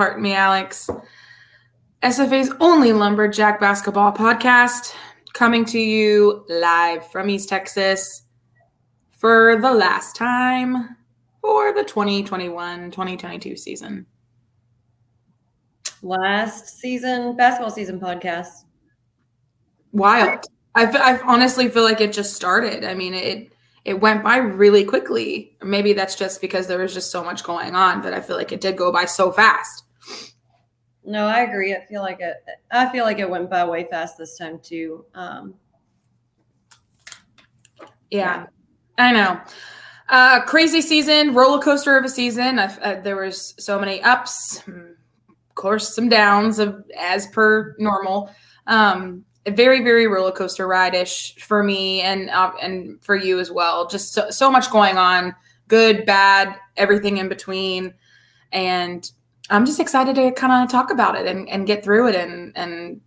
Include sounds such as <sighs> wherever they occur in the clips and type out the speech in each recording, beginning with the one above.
Part Me Alex, SFA's only Lumberjack basketball podcast, coming to you live from East Texas for the last time for the 2021 2022 season. Last season, basketball season podcast. Wild. I, I honestly feel like it just started. I mean, it it went by really quickly. Maybe that's just because there was just so much going on, but I feel like it did go by so fast. No, I agree. I feel like it. I feel like it went by way fast this time too. Um, yeah, yeah, I know. Uh, crazy season, roller coaster of a season. Uh, there was so many ups, of course, some downs of as per normal. Um, very very roller coaster ride ish for me and uh, and for you as well. Just so, so much going on, good, bad, everything in between, and I'm just excited to kind of talk about it and, and get through it and and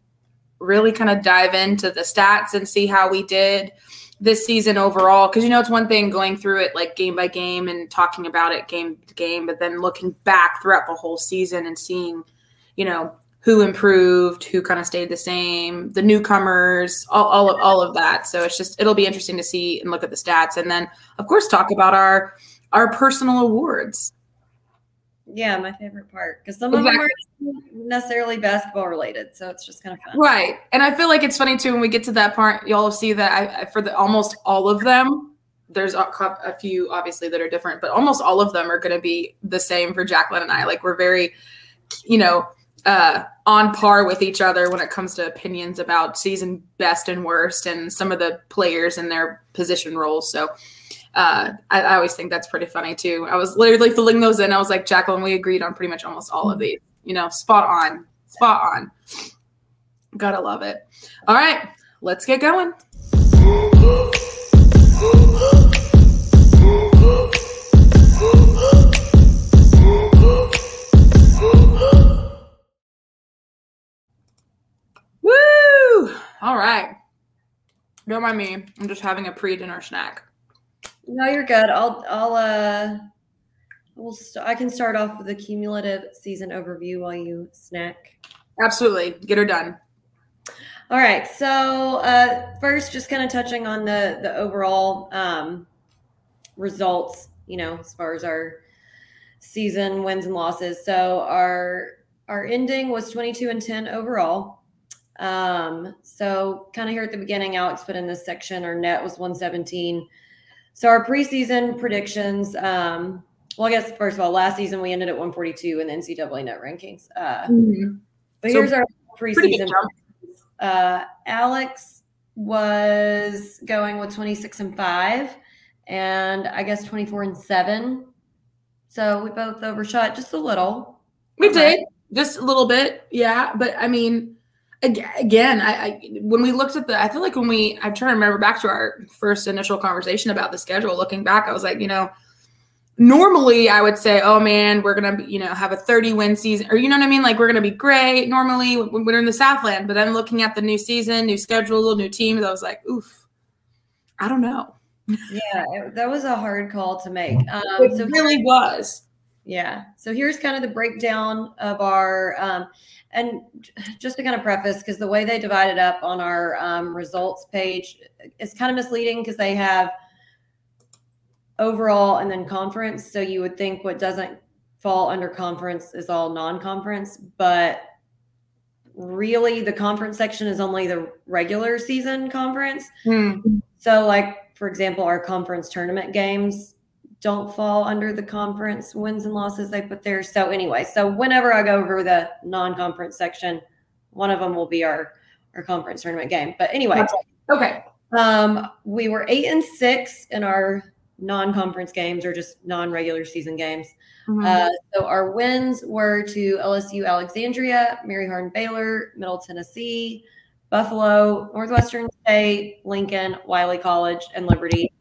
really kind of dive into the stats and see how we did this season overall. Because you know it's one thing going through it like game by game and talking about it game to game, but then looking back throughout the whole season and seeing, you know, who improved, who kind of stayed the same, the newcomers, all, all of all of that. So it's just it'll be interesting to see and look at the stats, and then of course talk about our our personal awards. Yeah, my favorite part because some exactly. of them aren't necessarily basketball related, so it's just kind of fun. Right, and I feel like it's funny too when we get to that part. Y'all see that I, for the almost all of them, there's a, a few obviously that are different, but almost all of them are going to be the same for Jacqueline and I. Like we're very, you know uh, on par with each other when it comes to opinions about season best and worst and some of the players and their position roles. So uh, I, I, always think that's pretty funny too. I was literally filling those in. I was like, Jacqueline, we agreed on pretty much almost all of these. You know, spot on, spot on. Gotta love it. All right, let's get going. Woo! All right. Don't mind me. I'm just having a pre-dinner snack. No, you're good. I'll I'll uh we'll st- I can start off with a cumulative season overview while you snack. Absolutely. Get her done. All right. So uh first just kind of touching on the the overall um results, you know, as far as our season wins and losses. So our our ending was 22 and 10 overall. Um, so kind of here at the beginning, Alex put in this section, our net was 117. So our preseason predictions, um, well, I guess first of all, last season we ended at 142 in the NCAA net rankings. Uh, mm-hmm. But so here's our preseason. Uh, Alex was going with 26 and five, and I guess 24 and seven. So we both overshot just a little. We okay. did just a little bit, yeah. But I mean, again I, I, when we looked at the i feel like when we i'm trying to remember back to our first initial conversation about the schedule looking back i was like you know normally i would say oh man we're gonna you know have a 30 win season or you know what i mean? Like we're gonna be great normally when we're in the southland but then looking at the new season new schedule new teams i was like oof i don't know. Yeah that was a hard call to make. Um, it so really was. Yeah so here's kind of the breakdown of our um, and just to kind of preface, because the way they divide it up on our um, results page is kind of misleading because they have overall and then conference. So you would think what doesn't fall under conference is all non conference, but really the conference section is only the regular season conference. Hmm. So, like, for example, our conference tournament games don't fall under the conference wins and losses they put there. So anyway, so whenever I go over the non-conference section, one of them will be our our conference tournament game. But anyway, okay. Um, we were eight and six in our non-conference games or just non-regular season games. Mm-hmm. Uh, so our wins were to LSU, Alexandria, Mary Hardin, Baylor, Middle Tennessee, Buffalo, Northwestern State, Lincoln, Wiley College, and Liberty.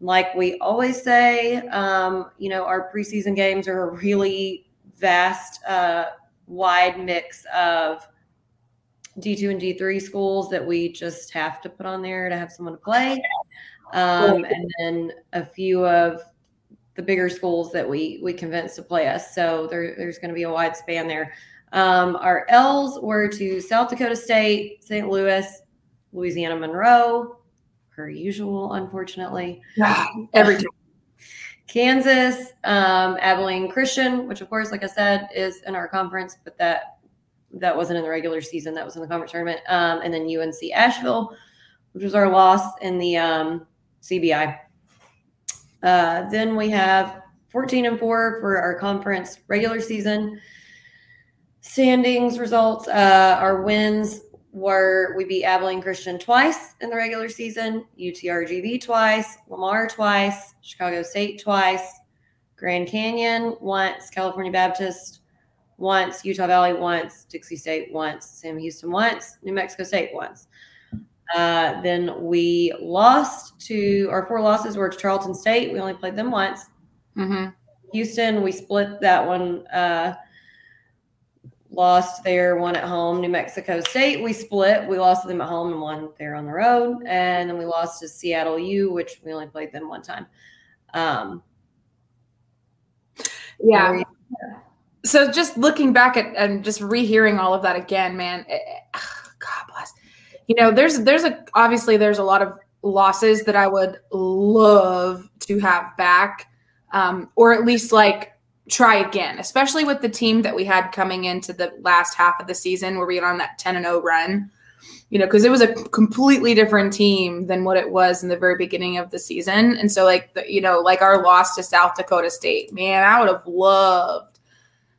Like we always say, um, you know, our preseason games are a really vast, uh, wide mix of D2 and D3 schools that we just have to put on there to have someone to play. um, and then a few of the bigger schools that we we convinced to play us. So there, there's going to be a wide span there. Um, our L's were to South Dakota State, St. Louis, Louisiana Monroe, per usual, unfortunately. Yeah, <laughs> every time. Kansas, um, Abilene Christian, which of course, like I said, is in our conference, but that that wasn't in the regular season. That was in the conference tournament. Um, and then UNC Asheville, which was our loss in the um, CBI. Uh, then we have 14 and four for our conference regular season standings results. Uh, our wins were we beat Abilene Christian twice in the regular season, UTRGV twice, Lamar twice, Chicago State twice, Grand Canyon once, California Baptist once, Utah Valley once, Dixie State once, Sam Houston once, New Mexico State once. Uh, then we lost to our four losses were to Tarleton State. We only played them once. Mm-hmm. Houston, we split that one. Uh, lost there, one at home. New Mexico State, we split. We lost them at home and one there on the road. And then we lost to Seattle U, which we only played them one time. Um, yeah. So just looking back at and just rehearing all of that again, man, it, <sighs> God bless. You know, there's there's a obviously there's a lot of losses that I would love to have back, um, or at least like try again, especially with the team that we had coming into the last half of the season where we got on that 10 and 0 run. You know, because it was a completely different team than what it was in the very beginning of the season. And so, like, the, you know, like our loss to South Dakota State, man, I would have loved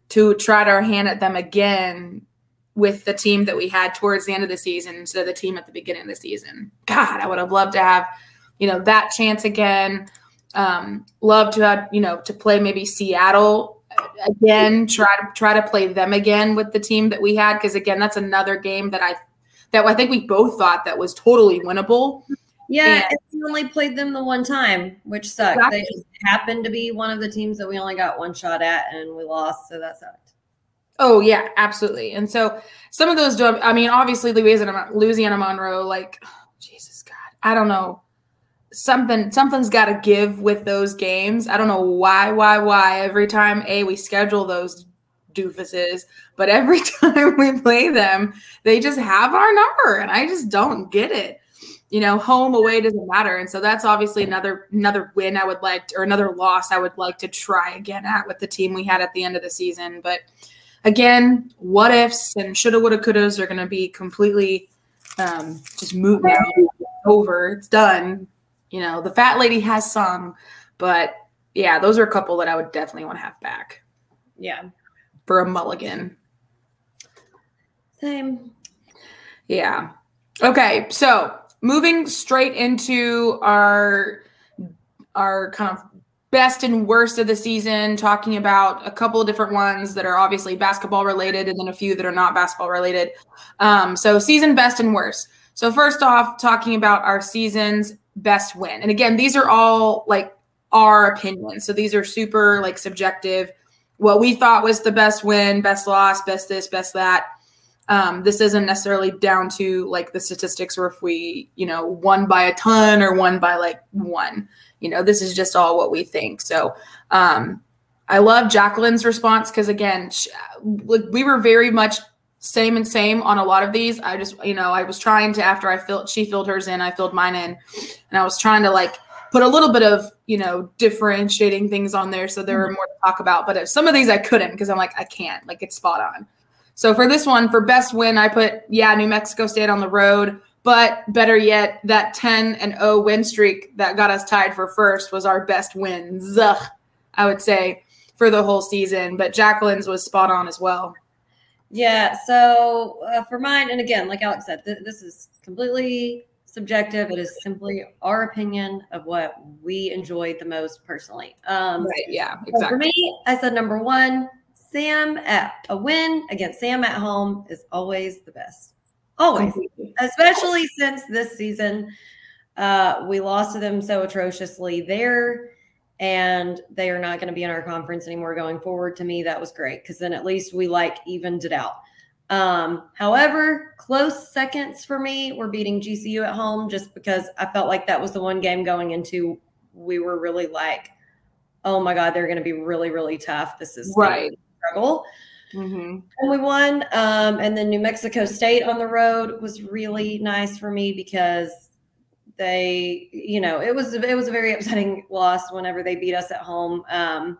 to try our hand at them again with the team that we had towards the end of the season instead of the team at the beginning of the season. God, I would have loved to have, you know, that chance again. Um, love to have, you know, to play maybe Seattle again, try to try to play them again with the team that we had. Cause again, that's another game that I that I think we both thought that was totally winnable. Yeah, and we only played them the one time, which sucked. Exactly. They just happened to be one of the teams that we only got one shot at and we lost, so that sucked. Oh yeah, absolutely. And so some of those do I mean, obviously Louisiana Louisiana Monroe, like oh, Jesus God, I don't know something something's got to give with those games. I don't know why, why, why. Every time a we schedule those doofuses, but every <laughs> time we play them, they just have our number, and I just don't get it. You know, home away doesn't matter, and so that's obviously another another win I would like, to, or another loss I would like to try again at with the team we had at the end of the season. But again, what ifs and shoulda, woulda, couldas are going to be completely um, just moot now. Over, it's done you know, the fat lady has some, but yeah, those are a couple that I would definitely want to have back. Yeah. For a mulligan. Same. Yeah. Okay, so moving straight into our our kind of best and worst of the season, talking about a couple of different ones that are obviously basketball related and then a few that are not basketball related. Um, so season best and worst. So first off, talking about our seasons best win. And again, these are all like our opinions. So these are super like subjective. What we thought was the best win, best loss, best this, best that. Um, this isn't necessarily down to like the statistics or if we, you know, won by a ton or won by like one. You know, this is just all what we think. So um, I love Jacqueline's response because again, she, we were very much same and same on a lot of these. I just, you know, I was trying to after I filled she filled hers in, I filled mine in, and I was trying to like put a little bit of, you know, differentiating things on there so there were mm-hmm. more to talk about. But some of these I couldn't because I'm like, I can't, like it's spot on. So for this one, for best win, I put, yeah, New Mexico State on the road. But better yet, that 10 and 0 win streak that got us tied for first was our best wins, I would say, for the whole season. But Jacqueline's was spot on as well. Yeah. So uh, for mine, and again, like Alex said, th- this is completely subjective. It is simply our opinion of what we enjoyed the most personally. Um, right. Yeah. Exactly. For me, I said number one, Sam at a win against Sam at home is always the best. Always, especially since this season uh, we lost to them so atrociously there and they are not going to be in our conference anymore going forward. To me, that was great because then at least we like evened it out. Um, however, close seconds for me were beating GCU at home just because I felt like that was the one game going into we were really like, oh my God, they're going to be really, really tough. This is Right. struggle. Mm-hmm. And we won. Um, and then New Mexico State on the road was really nice for me because they, you know, it was it was a very upsetting <laughs> loss whenever they beat us at home. Um,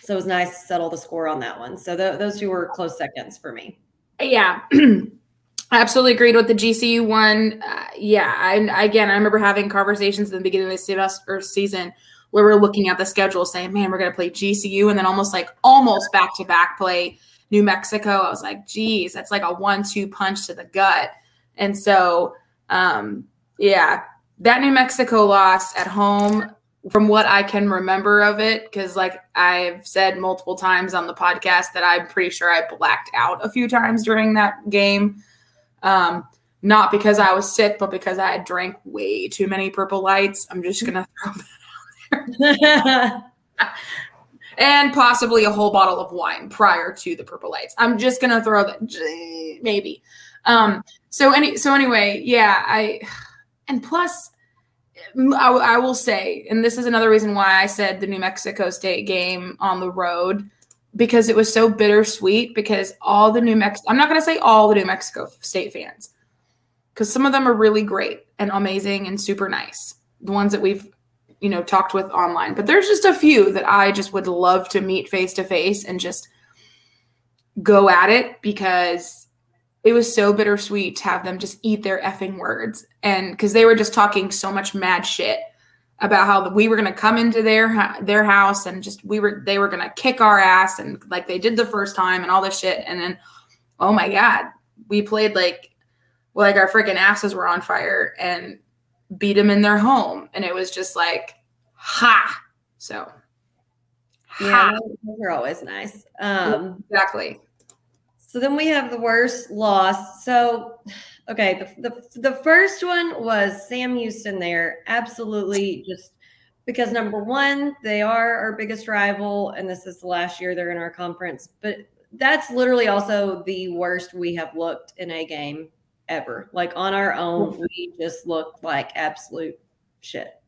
so it was nice to settle the score on that one. So tho- those two were close seconds for me. Yeah. <clears throat> I absolutely agreed with the GCU one. Uh, yeah. Again, I remember having conversations in the beginning of the semester season where we're looking at the schedule saying, man, we're going to play GCU and then almost like almost back to back play New Mexico. I was like, geez, that's like a one two punch to the gut. And so, um, yeah, that New Mexico loss at home, from what I can remember of it, because like I've said multiple times on the podcast that I'm pretty sure I blacked out a few times during that game. Um, not because I was sick, but because I had drank way too many purple lights. I'm just gonna <laughs> throw that out there. and possibly a whole bottle of wine prior to the purple lights. I'm just gonna throw that maybe. Um, so any so anyway, yeah, I and plus I, will say, and this is another reason why I said the New Mexico State game on the road because it was so bittersweet. Because all the New Mexico, I'm not going to say all the New Mexico State fans, because some of them are really great and amazing and super nice. The ones that we've, you know, talked with online, but there's just a few that I just would love to meet face to face and just go at it because it was so bittersweet to have them just eat their effing words. And because they were just talking so much mad shit about how we were going to come into their their house and just we were they were going to kick our ass and like they did the first time and all this shit. And then oh my god we played like like our freaking asses were on fire and beat them in their home. And it was just like ha! So yeah ha. those are always nice. Um exactly so then we have the worst loss. So, okay, the, the, the first one was Sam Houston there. Absolutely just because number one, they are our biggest rival, and this is the last year they're in our conference. But that's literally also the worst we have looked in a game ever. Like on our own, we just looked like absolute shit.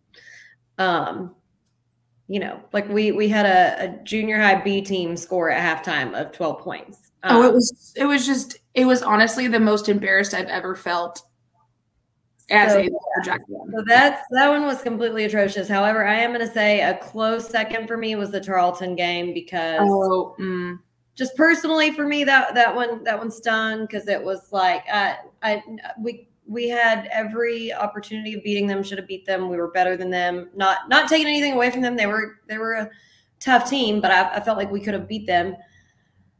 Um, you know, like we we had a, a junior high B team score at halftime of 12 points oh, it um, was it was just it was honestly the most embarrassed I've ever felt as so, a yeah. So that's that one was completely atrocious. However, I am going to say a close second for me was the Tarleton game because oh, mm. just personally for me that that one that one stung because it was like uh, I we we had every opportunity of beating them should have beat them we were better than them not not taking anything away from them they were they were a tough team but I, I felt like we could have beat them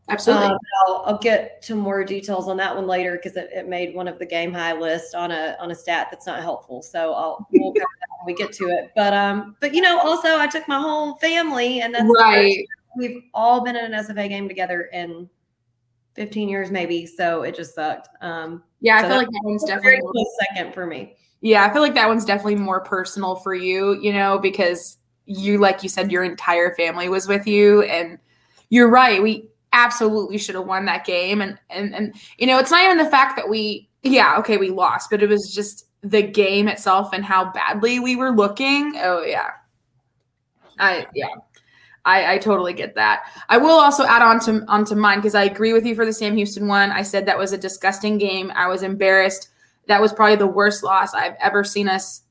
Absolutely. Um, I'll, I'll, get to more details on that one later because it, it, made one of the game high list on a on a stat that's not helpful. So I'll <laughs> we'll when we get to it. But um, but you know, also I took my whole family, and that's right. We've all been in an SFA game together in 15 years, maybe. So it just sucked. Um, yeah, I so feel like that one's definitely second for me. Yeah, I feel like that one's definitely more personal for you, you know, because you, like you said, your entire family was with you, and you're right. We absolutely should have won that game. And and and you know, it's not even the fact that we yeah, okay, we lost, but it was just the game itself and how badly we were looking. Oh yeah. I yeah. I, I totally get that. I will also add on to onto mine because I agree with you for the Sam Houston one. I said that was a disgusting game. I was embarrassed. That was probably the worst loss I've ever seen us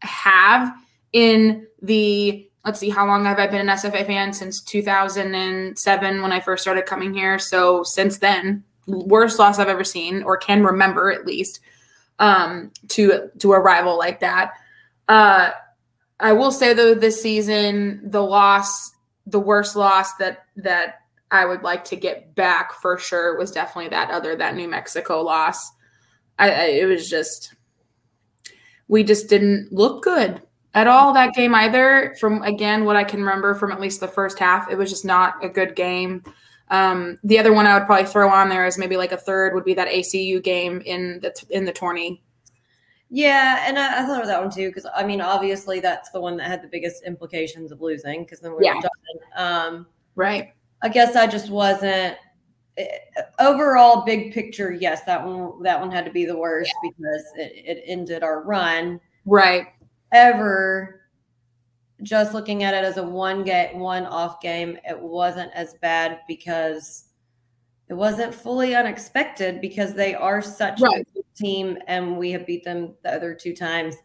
have in the let's see, how long have I been an SFA fan? Since 2007 when I first started coming here. So since then, worst loss I've ever seen or can remember at least um, to to a rival like that. Uh, I will say though, this season the loss, the worst loss that that I would like to get back for sure was definitely that other that New Mexico loss. I, I it was just we just didn't look good at all that game either. From again, what I can remember from at least the first half, it was just not a good game. Um, the other one I would probably throw on there is maybe like a third would be that ACU game in the in the tourney. Yeah, and I, I, thought of that one too because I mean, obviously that's the one that had the biggest implications of losing because then we yeah. were done. Um, right. I guess I just wasn't eh, overall big picture, yes, that one that one had to be the worst yeah. because it, it ended our run. Right. Ever just looking at it as a one game one off game, it wasn't as bad because it wasn't fully unexpected because they are such right. a team and we have beat them the other two times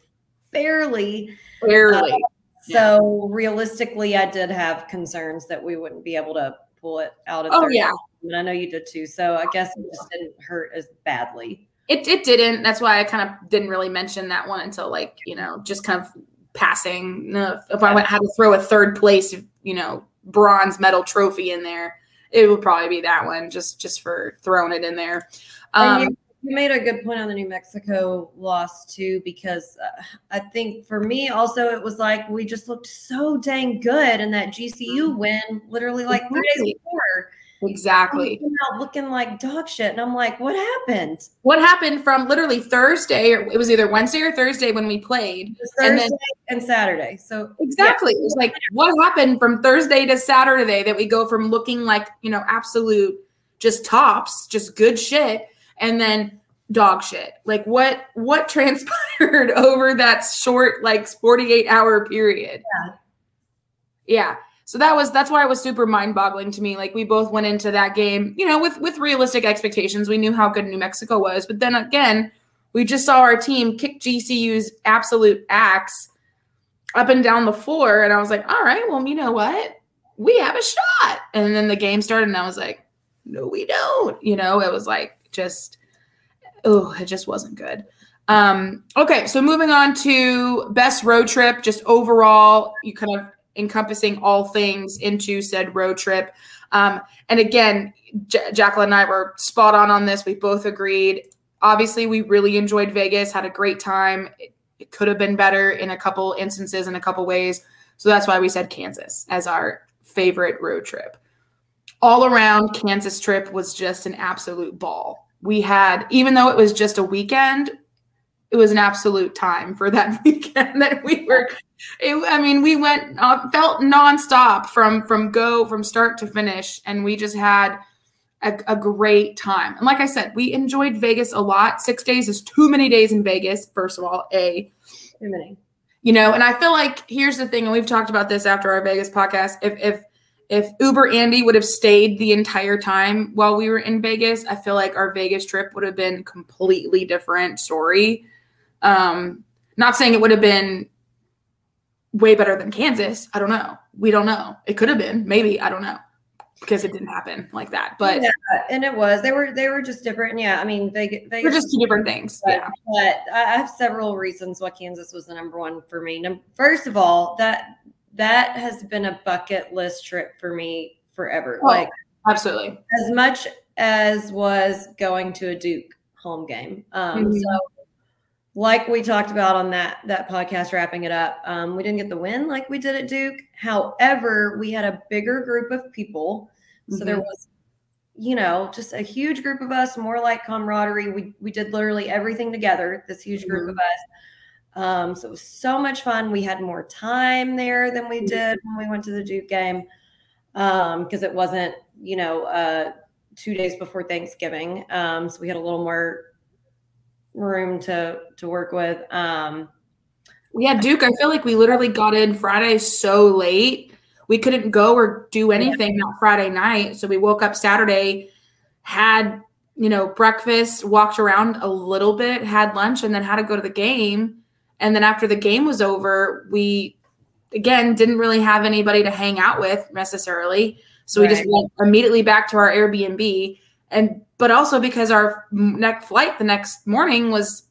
barely. Barely. Uh, so yeah. realistically, I did have concerns that we wouldn't be able to pull it out of. Oh yeah, and I know you did too. So I guess it just didn't hurt as badly. It it didn't. That's why I kind of didn't really mention that one until like you know just kind of passing. If I went, had to throw a third place, you know, bronze medal trophy in there, it would probably be that one. Just just for throwing it in there. Um, you made a good point on the New Mexico loss too, because uh, I think for me also it was like we just looked so dang good in that GCU mm-hmm. win, literally like three days before. Exactly. Out looking like dog shit, and I'm like, what happened? What happened from literally Thursday, or it was either Wednesday or Thursday when we played, Thursday and, then, and Saturday. So exactly, yeah. it was like what happened from Thursday to Saturday that we go from looking like you know absolute just tops, just good shit and then dog shit. Like what what <laughs> transpired over that short like 48 hour period? Yeah. Yeah. So that was that's why it was super mind-boggling to me. Like we both went into that game, you know, with with realistic expectations. We knew how good New Mexico was, but then again, we just saw our team kick GCU's absolute axe up and down the floor and I was like, "All right, well, you know what? We have a shot." And then the game started and I was like, "No, we don't." You know, it was like just oh, it just wasn't good. Um, okay, so moving on to best road trip, just overall, you kind of encompassing all things into said road trip. Um, and again, J- Jacqueline and I were spot on on this. We both agreed. Obviously, we really enjoyed Vegas, had a great time. It, it could have been better in a couple instances, in a couple ways. So that's why we said Kansas as our favorite road trip. All around, Kansas trip was just an absolute ball we had, even though it was just a weekend, it was an absolute time for that <laughs> weekend that we were. It, I mean, we went uh, felt nonstop from from go from start to finish, and we just had a, a, great time. And like I said, we enjoyed Vegas a lot. Six days is too many days in Vegas. First of all, a too many. You know, and I feel like here's the thing, and we've talked about this after our Vegas podcast. If if if Uber Andy would have stayed the entire time while we were in Vegas, I feel like our Vegas trip would have been completely different story. Um, not saying it would have been way better than Kansas. I don't know. We don't know. It could have been, maybe. I don't know because it didn't happen like that. But yeah, and it was they were they were just different. Yeah, I mean they they were just two different things. But, yeah, but I have several reasons why Kansas was the number one for me. First of all, that that has been a bucket list trip for me forever. Oh, like absolutely. As much as was going to a Duke home game. Um, mm-hmm. so like we talked about on that that podcast wrapping it up um, we didn't get the win like we did at duke however we had a bigger group of people so mm-hmm. there was you know just a huge group of us more like camaraderie we we did literally everything together this huge group mm-hmm. of us um, so it was so much fun. We had more time there than we did when we went to the Duke game because um, it wasn't, you know, uh, two days before Thanksgiving. Um, so we had a little more room to to work with. Um, yeah, Duke. I feel like we literally got in Friday so late we couldn't go or do anything that Friday night. So we woke up Saturday, had you know breakfast, walked around a little bit, had lunch, and then had to go to the game and then after the game was over, we again didn't really have anybody to hang out with necessarily. So right. we just went immediately back to our Airbnb. And but also because our next flight the next morning was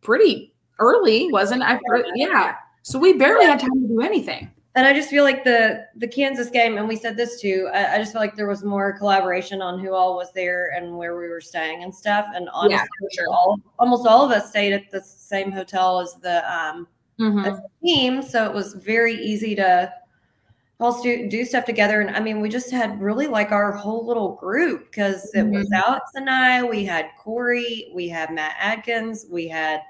pretty early, wasn't I? Yeah. So we barely had time to do anything and I just feel like the the Kansas game, and we said this too. I, I, just feel like there was more collaboration on who all was there and where we were staying and stuff. And honestly, yeah, sure. all almost all of us stayed at the same hotel as the um mm-hmm. as the team, so it was very easy to all do, do stuff together. And I mean, we just had really like our whole little group because it mm-hmm. was Alex and I. We had Corey, we had Matt Adkins, we had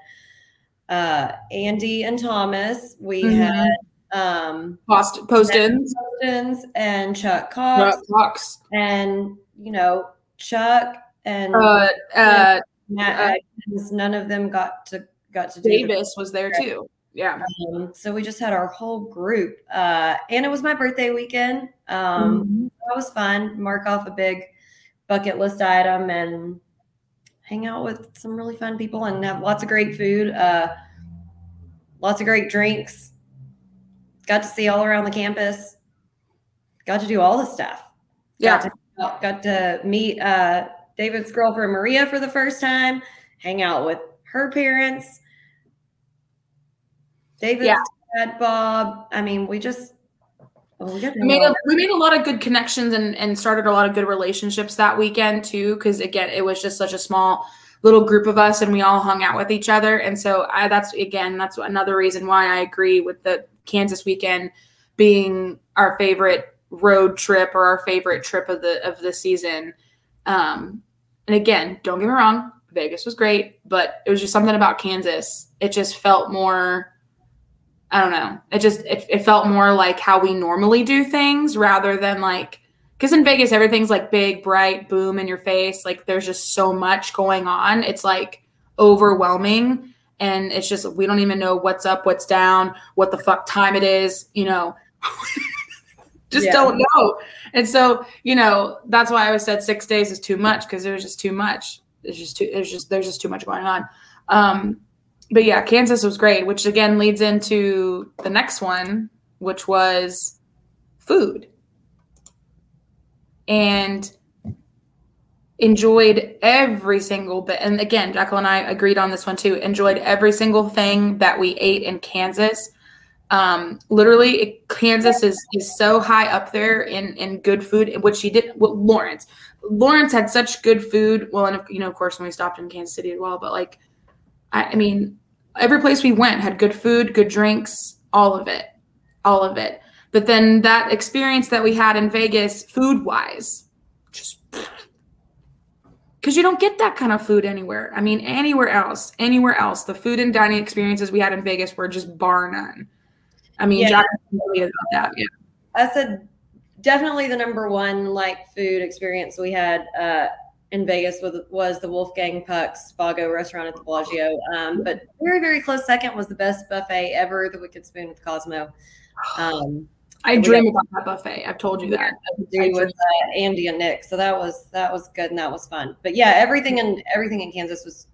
uh, Andy and Thomas, we mm-hmm. had um Post Postins. Postins and Chuck Cox. Chuck Cox. And you know, Chuck and Uh, uh, Matt uh, Atkins, none of them got to got to do Davis was there too. Yeah. Um, so we just had our whole group, uh, and it was my birthday weekend. Um, Mhm. That was fun. Mark off a big bucket list item and hang out with some really fun people and have lots of great food, uh, lots of great drinks. Got to see all around the campus. Got to do all the stuff. Yeah. Got to, got to meet uh, David's girlfriend Maria for the first time. Hang out with her parents. David's Yeah. dad, Bob. I mean, we just well, we We made a, we made a lot of good connections and, and started a lot of good relationships that weekend too because again it was just such a small little group of us and we all hung out with each other and so I, that's again that's another reason why I agree with the Kansas weekend being our favorite road trip or our favorite trip of the of the season um and again don't get me wrong Vegas was great but it was just something about Kansas it just felt more I don't know. It just it, it felt more like how we normally do things rather than like because in Vegas everything's like big, bright, boom in your face. Like there's just so much going on. It's like overwhelming, and it's just we don't even know what's up, what's down, what the fuck time it is. You know, <laughs> just Yeah. don't know. And so you know that's why I always said six days is too much because it was just too much. There's just too there's just there's just too much going on. Um, but yeah, Kansas was great, which again leads into the next one, which was food. And enjoyed every single bit. And again, Jacqueline and I agreed on this one too. Enjoyed every single thing that we ate in Kansas. Um, literally, it, Kansas is is so high up there in in good food, which she did. Well, Lawrence, Lawrence had such good food. Well, and you know, of course, when we stopped in Kansas City as well. But like, I, I mean, every place we went had good food, good drinks, all of it, all of it. But then that experience that we had in Vegas, food wise, just <laughs> because you don't get that kind of food anywhere. I mean, anywhere else, anywhere else, the food and dining experiences we had in Vegas were just bar none. I mean, Yeah. Jack about that. Yeah. I said definitely the number one like food experience we had uh, in Vegas was, was the Wolfgang Puck's Spago restaurant at the Bellagio. Um, but very, very close second was the best buffet ever, the Wicked Spoon with Cosmo. Um, I dream about that buffet. I've told you that. do with uh, Andy and Nick. So that was that was good and that was fun. But yeah, everything in everything in Kansas was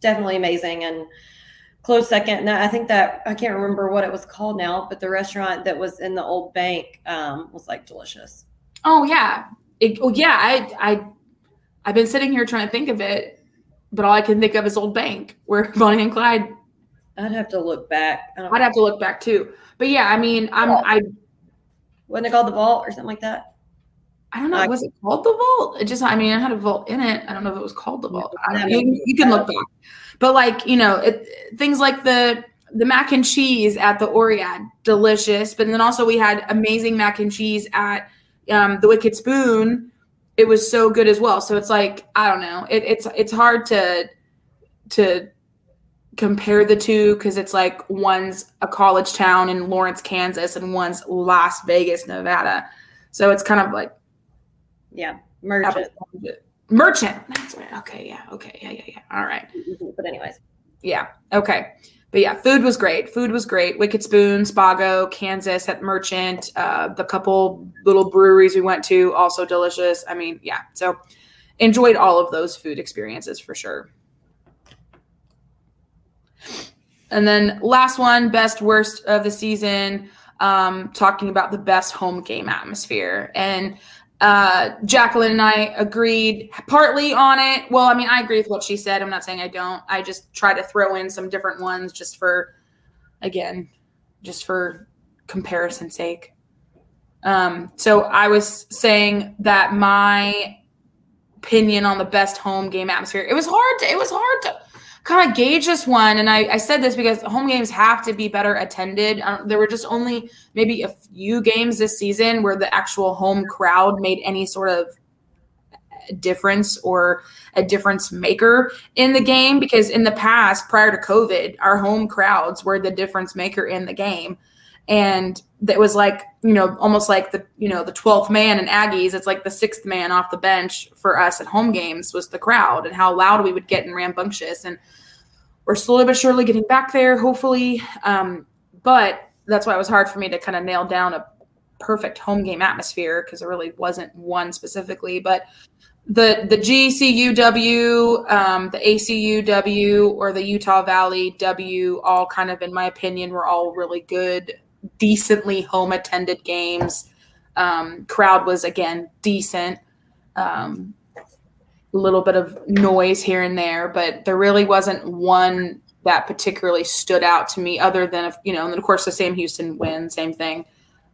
definitely amazing and close second. And I think that I can't remember what it was called now, but the restaurant that was in the old bank um, was like delicious. Oh yeah. It, oh yeah. I I I've been sitting here trying to think of it, but all I can think of is Old Bank, where <laughs> Bonnie and Clyde. I'd have to look back. I don't, I'd have to look back too. But yeah, I mean, I'm I wasn't it called the Vault or something like that? I don't know. Like- was it called the vault? It just, I mean, it had a vault in it. I don't know if it was called the vault. I you, you can look back, but like you know, it, things like the the mac and cheese at the Oread, delicious. But then also we had amazing mac and cheese at um, the Wicked Spoon. It was so good as well. So it's like I don't know. It, it's it's hard to to compare the two because it's like one's a college town in Lawrence, Kansas, and one's Las Vegas, Nevada. So it's kind of like Yeah, merchant. Merchant. That's right. Okay. Yeah. Okay. Yeah. Yeah. Yeah. All right. But anyways, Yeah. Okay. But yeah, food was great. Food was great. Wicked Spoon, Spago, Kansas at Merchant, uh, the couple little breweries we went to, also delicious. I mean, yeah. So enjoyed all of those food experiences for sure. And then last one, best worst of the season, um, talking about the best home game atmosphere. And uh, Jacqueline and I agreed partly on it. Well, I mean, I agree with what she said. I'm not saying I don't. I just try to throw in some different ones just for, again, just for comparison's sake. Um, so I was saying that my opinion on the best home game atmosphere. It was hard. To, it was hard to kind of gauge this one, and I, I said this because home games have to be better attended. Um, there were just only maybe a few games this season where the actual home crowd made any sort of difference or a difference maker in the game because in the past prior to covid our home crowds were the difference maker in the game and that was like you know almost like the you know the 12th man in aggies. It's like the sixth man off the bench for us at home games was the crowd and how loud we would get and rambunctious. And we're slowly but surely getting back there hopefully. Um, but that's why it was hard for me to kind of nail down a perfect home game atmosphere because there really wasn't one specifically. But the the GCUW, um, the ACUW, or the Utah Valley W, all kind of, in my opinion, were all really good decently home attended games. Um, crowd was again decent. Um, a little bit of noise here and there, but there really wasn't one that particularly stood out to me, other than you know, and then of course the Sam Houston win, same thing.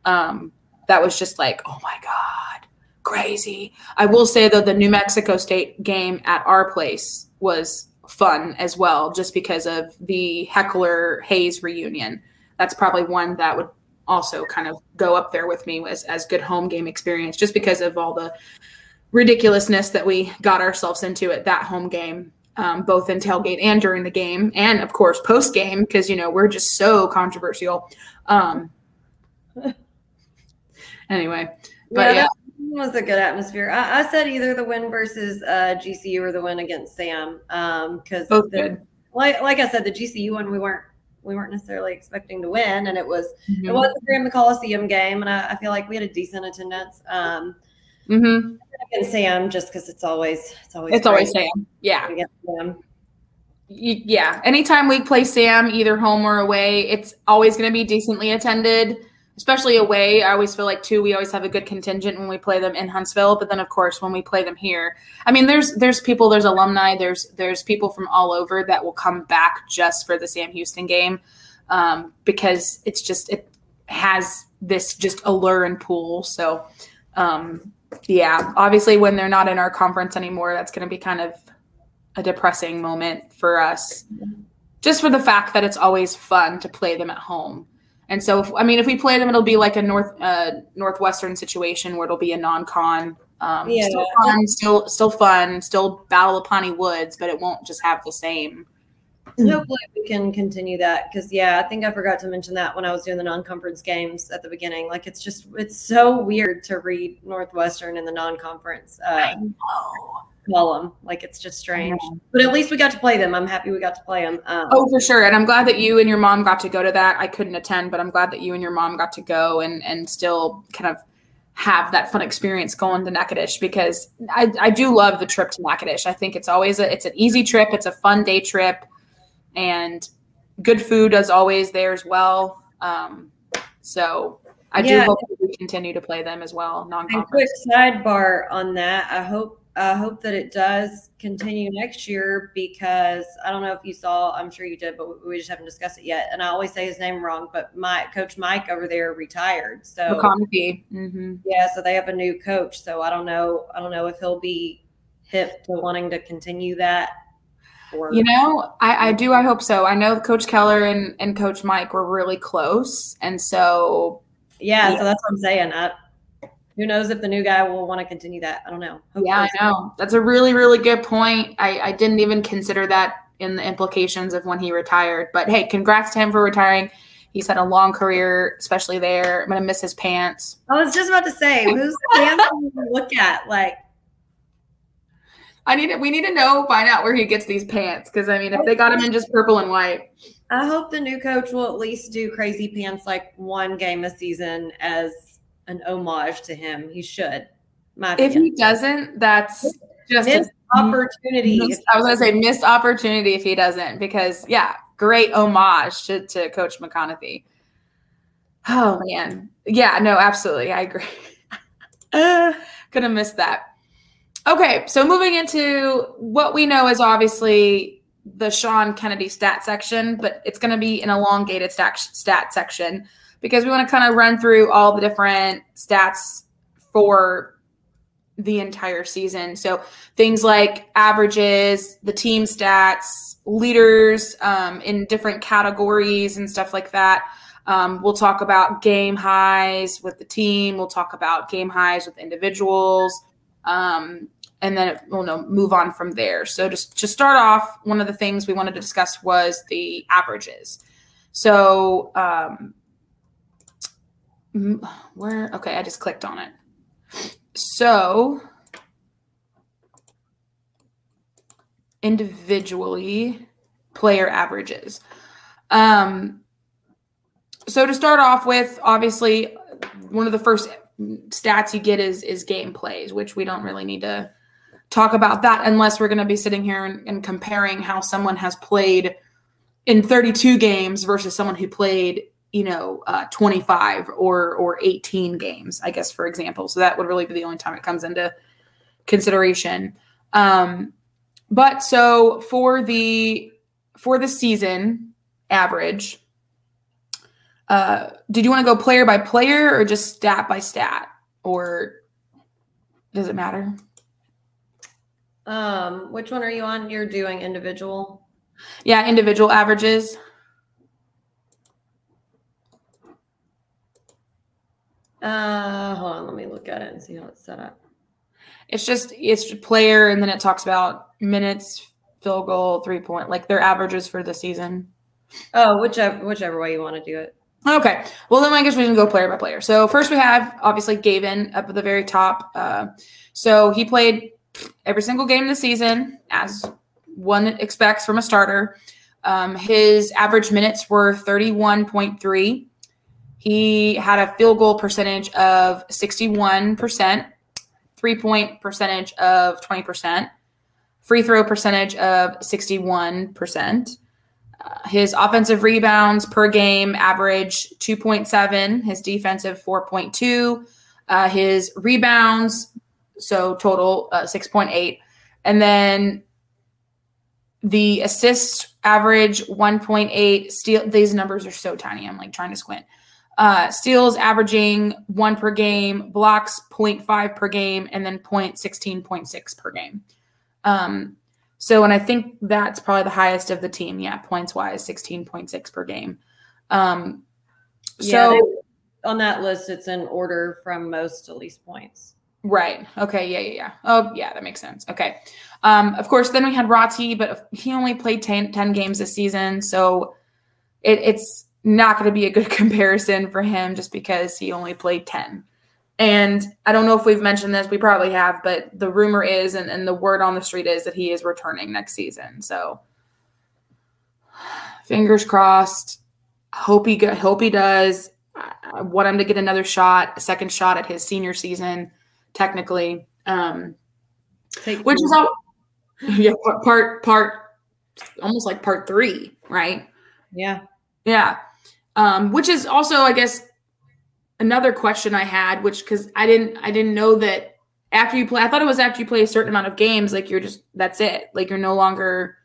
Um, that was just like, oh my god, crazy. I will say though, the New Mexico State game at our place was fun as well, just because of the Heckler Hayes reunion that's probably one that would also kind of go up there with me as, as good home game experience just because of all the ridiculousness that we got ourselves into at that home game um, both in tailgate and during the game and of course post game because you know we're just so controversial. Um, <laughs> anyway but yeah, yeah. was a good atmosphere. I, I, said either the win versus uh, gcu or the win against sam because um, like, like i said the gcu one we weren't we weren't necessarily expecting to win, and it was mm-hmm. it was a Graham Coliseum game, and I, I, feel like we had a decent attendance. Um, mm-hmm. And Sam, just because it's always it's always it's always Sam, yeah. Sam. Yeah, anytime we play Sam, either home or away, it's always going to be decently attended especially away. I always feel like too we always have a good contingent when we play them in Huntsville, but then of course when we play them here, I mean there's there's people, there's alumni, there's there's people from all over that will come back just for the Sam Houston game um, because it's just it has this just allure and pool. So um, yeah, obviously when they're not in our conference anymore, that's going to be kind of a depressing moment for us. Just for the fact that it's always fun to play them at home. And so, if, I mean, if we play them, it'll be like a north uh, northwestern situation where it'll be a non-con. Um, yeah. Still fun, still still fun, still Battle of Piney Woods, but it won't just have the same. Hopefully, we can continue that because yeah, I think I forgot to mention that when I was doing the non-conference games at the beginning. Like, it's just it's so weird to read Northwestern in the non-conference. Uh, column. Like it's just strange. But at least we got to play them. I'm happy we got to play them. Um, oh, for sure. And I'm glad that you and your mom got to go to that. I couldn't attend, but I'm glad that you and your mom got to go and and still kind of have that fun experience going to Natchitoches because I, I do love the trip to Natchitoches. I think it's always a it's an easy trip. It's a fun day trip, and good food as always there as well. Um, so I yeah. do hope we continue to play them as well. Non-conference. quick sidebar on that. I hope I hope that it does continue next year because I don't know if you saw, I'm sure you did, but we just haven't discussed it yet. And I always say his name wrong, but my coach Mike over there retired. So. Mm-hmm. Yeah, so they have a new coach. So I don't know. I don't know if he'll be hip to wanting to continue that. Or- you know, I, I do. I hope so. I know Coach Keller and, and Coach Mike were really close, and so yeah, yeah. So that's what I'm saying. I, who knows if the new guy will want to continue that? I don't know. Hopefully yeah, I know. That's a really, really good point. I, I didn't even consider that in the implications of when he retired. But hey, congrats to him for retiring. He's had a long career, especially there. I'm gonna miss his pants. I was just about to say, who's the pants look at? Like I need to, we need to know, find out where he gets these pants. Cause I mean, if they got him in just purple and white. I hope the new coach will at least do crazy pants like one game a season as an homage to him. He should. if he doesn't, that's just missed opportunity. Missed, I was to say missed opportunity if he doesn't, because yeah, great homage to, to Coach McConaughey. Oh man, yeah, no, absolutely, I agree. <laughs> uh, could have missed that. Okay, so moving into what we know is obviously the Sean Kennedy stat section, but it's going to be an elongated stat, stat section because we want to kind of run through all the different stats for the entire season. So things like averages, the team stats, leaders um, in different categories and stuff like that. Um, we'll talk about game highs with the team. We'll talk about game highs with individuals. Um, and then we'll know, move on from there. So just to start off, one of the things we wanted to discuss was the averages. So um, where okay, I just clicked on it. So individually player averages. Um so to start off with, obviously one of the first stats you get is is game plays, which we don't really need to talk about that unless we're going to be sitting here and, and, comparing how someone has played in 32 games versus someone who played you know uh, 25 or or 18 games i guess for example. So that would really be the only time it comes into consideration. Um, but so for the for the season average uh, did you want to go player by player or just stat by stat? Or does it matter um, which one are you on? You're doing individual. Yeah, individual averages. Uh, hold on, let me look at it and see how it's set up. It's just it's player, and then it talks about minutes, field goal, three point, like their averages for the season. Oh, whichever whichever way you want to do it. Okay. Well, then I guess we can go player by player. So first we have obviously Gavin up at the very top. Uh, so he played every single game this season, as one expects from a starter. Um, his average minutes were 31.3. He had a field goal percentage of 61%, three point percentage of 20%, free throw percentage of 61%. Uh, his offensive rebounds per game average 2.7, his defensive 4.2. Uh, his rebounds so total uh, 6.8. And then the assist average 1.8. Steal these numbers are so tiny. I'm like trying to squint. Uh, steals averaging one per game, blocks 0.5 per game, and then 0.16.6 per game. Um, so, and I think that's probably the highest of the team. Yeah, points wise, 16.6 per game. Um, so yeah, on that list, it's in order from most to least points. Right. Okay. Yeah. Yeah. Yeah. Oh, yeah. That makes sense. Okay. Um, of course, then we had Rati, but he only played 10, 10 games this season. So it, it's not going to be a good <laughs> comparison for him just because he only played 10. And I don't know if we've mentioned this, we probably have, but the rumor is, and, and the word on the street is that he is returning next season. So <sighs> fingers crossed. Hope he, hope he does. I want him to get another shot, a second shot at his senior season technically, um, which is all <laughs> yeah part part almost like part three, right? Yeah, yeah. Um, which is also, I guess, another question I had, which because I didn't I didn't know that after you play, I thought it was after you play a certain amount of games, like you're just that's it, like you're no longer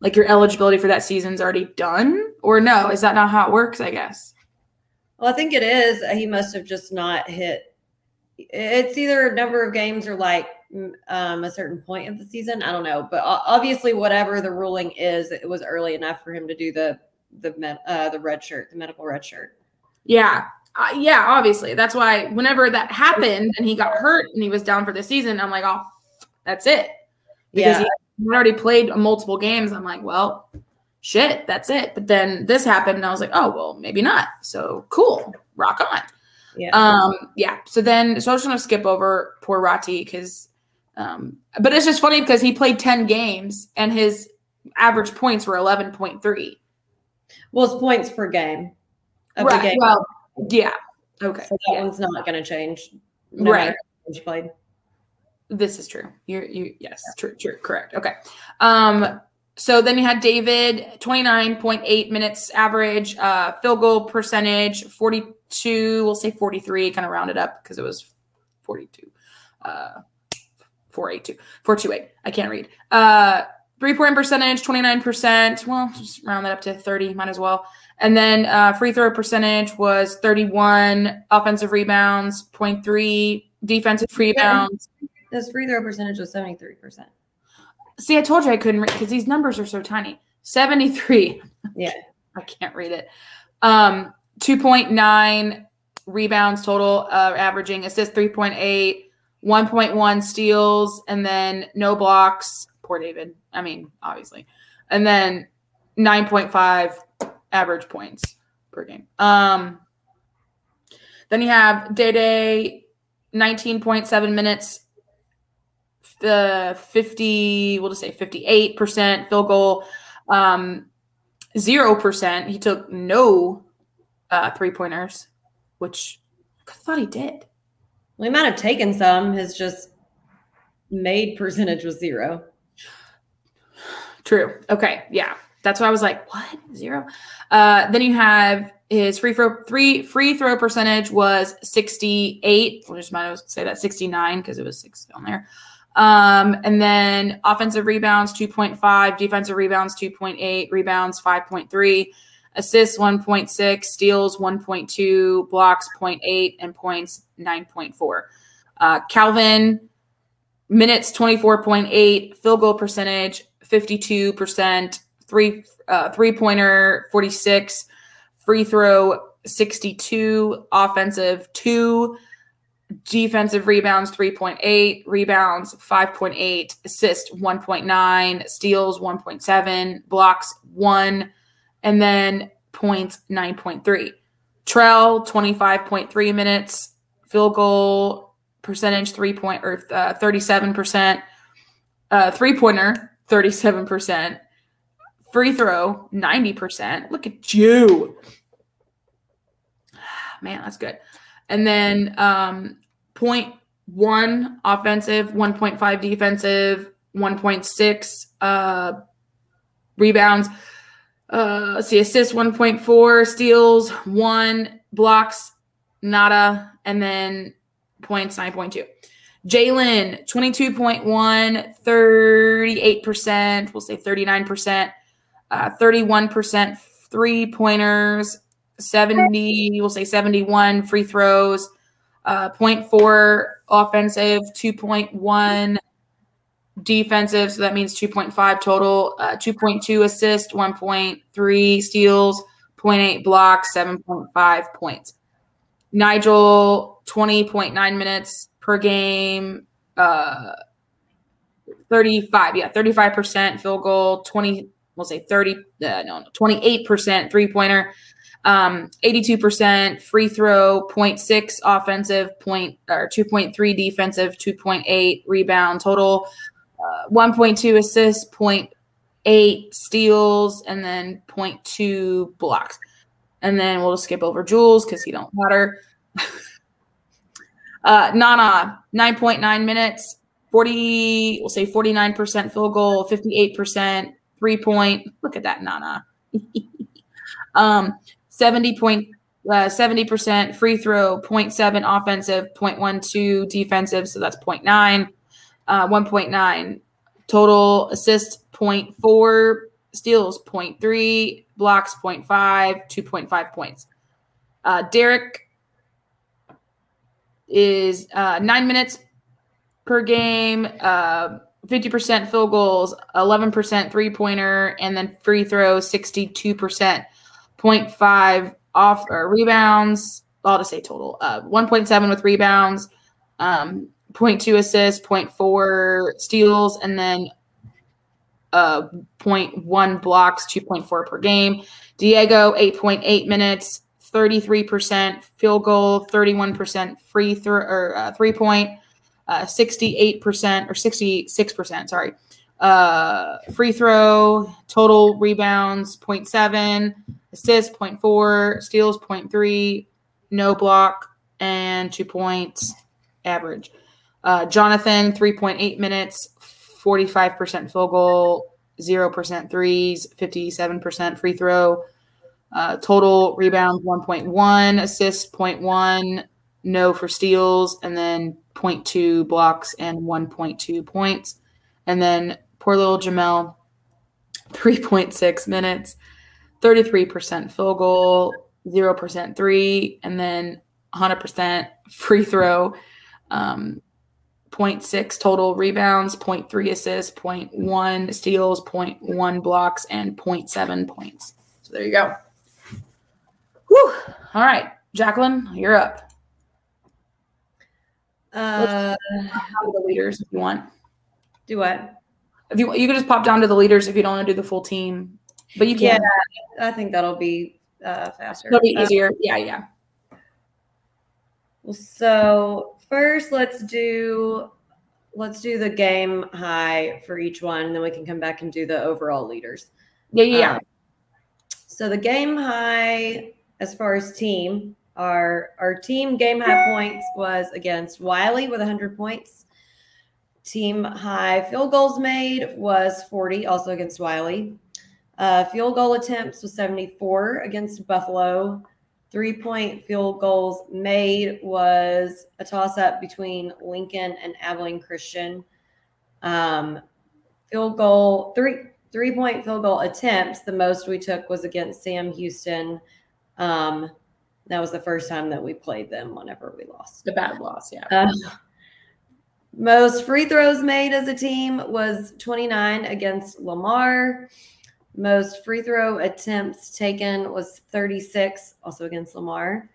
like your eligibility for that season's already done, or no? Is that not how it works? I guess. Well, I think it is. He must have just not hit it's either a number of games or like um, a certain point of the season. I don't know, but obviously, whatever the ruling is, it was early enough for him to do the the med, uh, the red shirt, the medical red shirt. Yeah, uh, yeah, obviously. That's why whenever that <laughs> happened and he got hurt and he was down for the season, I'm like, oh, that's it. Because yeah. he already played multiple games. I'm like, well, shit, that's it. But then this happened and I was like, oh, well, maybe not. So cool, rock on. Yeah. Um, yeah. So then, so I was going to skip over poor Rati because, um, but it's just funny because he played 10 games and his average points were 11.3. Well, it's points per game. right. Game. Well, yeah. Okay. So that yeah. one's not going to change. No right. played. This is true. You're, you, yes, true, true, correct. Okay. Um, so then you had David, 29.8 minutes average, uh, field goal percentage, 42, we'll say 43, kind of rounded up because it was 42. Uh, 482, 428. I can't read. Uh, three point percentage, 29%. Well, just round that up to 30, might as well. And then uh, free throw percentage was 31, offensive rebounds, 0.3, defensive rebounds. His free throw percentage was 73%. See, I told you I couldn't read because these numbers are so tiny. 73. Yeah. <laughs> I can't read it. Um, 2.9 rebounds total, uh, averaging assist 3.8, 1.1 steals, and then no blocks. Poor David. I mean, obviously. And then 9.5 average points per game. Um, Then you have Day Day, 19.7 minutes, the 50, we'll just say 58% field goal, um, 0%. He took no uh, three pointers, which I thought he did. Well, he might have taken some. His just made percentage was zero. True. Okay. Yeah. That's why I was like, what? Zero? Uh, then you have his free throw three free throw percentage was 68. We'll just might as well say that 69 because it was six on there. Um, and then offensive rebounds 2.5, defensive rebounds 2.8, rebounds 5.3, assists 1.6, steals 1.2, blocks 0.8, and points 9.4. Uh, Calvin minutes 24.8, field goal percentage 52%, three uh, three pointer 46, free throw 62, offensive 2, defensive rebounds 3.8, rebounds 5.8, assist 1.9, steals 1.7, blocks 1, and then points 9.3. Trell 25.3 minutes, field goal percentage 3 point or uh, 37%, uh, three pointer 37%, free throw 90%. Look at you. <sighs> Man, that's good. And then um, point one offensive, 1.5 defensive, 1.6 uh, rebounds. Uh, let's see, assists 1.4, steals one, blocks nada, and then points 9.2. Jalen, 22.1, 38%, we'll say 39%, uh, 31% three pointers, 70, we'll say 71 free throws, uh, 0.4 offensive, 2.1 defensive. So that means 2.5 total, uh, 2.2 assist, 1.3 steals, 0.8 blocks, 7.5 points. Nigel, 20.9 minutes per game, uh, 35, yeah, 35% field goal, 20, we'll say 30, uh, no, 28% three pointer, um, 82% free throw, 0.6 offensive, point or 2.3 defensive, 2.8 rebound total, uh, 1.2 assists, 0.8 steals, and then 0.2 blocks. And then we'll just skip over Jules because he don't matter. <laughs> uh, Nana, 9.9 minutes, 40, we'll say 49% field goal, 58% three point. Look at that, Nana. <laughs> um, 70 point, uh, 70% free throw, 0.7 offensive, 0.12 defensive. So that's 0.9, uh, 1.9 total assists 0.4 steals, 0.3 blocks, 0.5, 2.5 points. Uh, Derek is uh, nine minutes per game, uh, 50% field goals, 11% three pointer, and then free throws, 62%. 0.5 off or rebounds. I'll just say total. Uh, 1.7 with rebounds, um, 0.2 assists, 0.4 steals, and then uh, 0.1 blocks, 2.4 per game. Diego, 8.8 minutes, 33% field goal, 31% free throw or uh, three point, uh, 68% or 66%, sorry. Uh, free throw, total rebounds 0.7, assists 0.4, steals 0.3, no block, and two points average. Uh, Jonathan, 3.8 minutes, 45% field goal, 0% threes, 57% free throw. Uh, total rebounds 1.1, assists 0.1, no for steals, and then 0.2 blocks and 1.2 points. And then poor little Jamel, 3.6 minutes, 33% field goal, 0% three, and then 100% free throw. Um, 0.6 total rebounds, 0.3 assists, 0.1 steals, 0.1 blocks, and 0.7 points. So there you go. Whew. All right, Jacqueline, you're up. Uh, the leaders if you want. do what? If you you can just pop down to the leaders if you don't want to do the full team, but you can. Yeah. I think that'll be uh, faster. It'll be Uh, easier. yeah, yeah. Well, so first, let's do let's do the game high for each one, and then we can come back and do the overall leaders. Yeah, yeah. Um, so the game high, as far as team, our our team game high points was against Wiley with 100 points. Team high field goals made was 40, also against Wiley. Uh, field goal attempts was 74 against Buffalo. Three point field goals made was a toss up between Lincoln and Abilene Christian. Um, field goal, three three point field goal attempts, the most we took was against Sam Houston. Um, that was the first time that we played them whenever we lost. The bad loss, yeah. Uh, most free throws made as a team was 29 against Lamar. Most free throw attempts taken was 36, also against Lamar.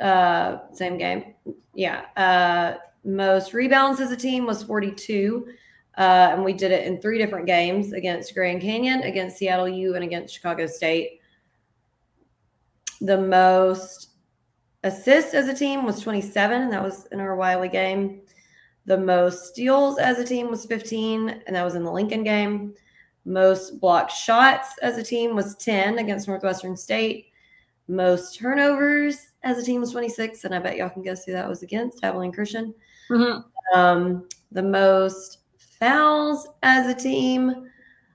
Uh, same game. Yeah. Uh, most rebounds as a team was 42. Uh, and we did it in three different games against Grand Canyon, against Seattle U, and against Chicago State. The most assists as a team was 27, and that was in our Wiley game. The most steals as a team was 15, and that was in the Lincoln game. Most blocked shots as a team was 10 against Northwestern State. Most turnovers as a team was 26, and I bet y'all can guess who that was against Abilene Christian. Mm-hmm. Um, the most fouls as a team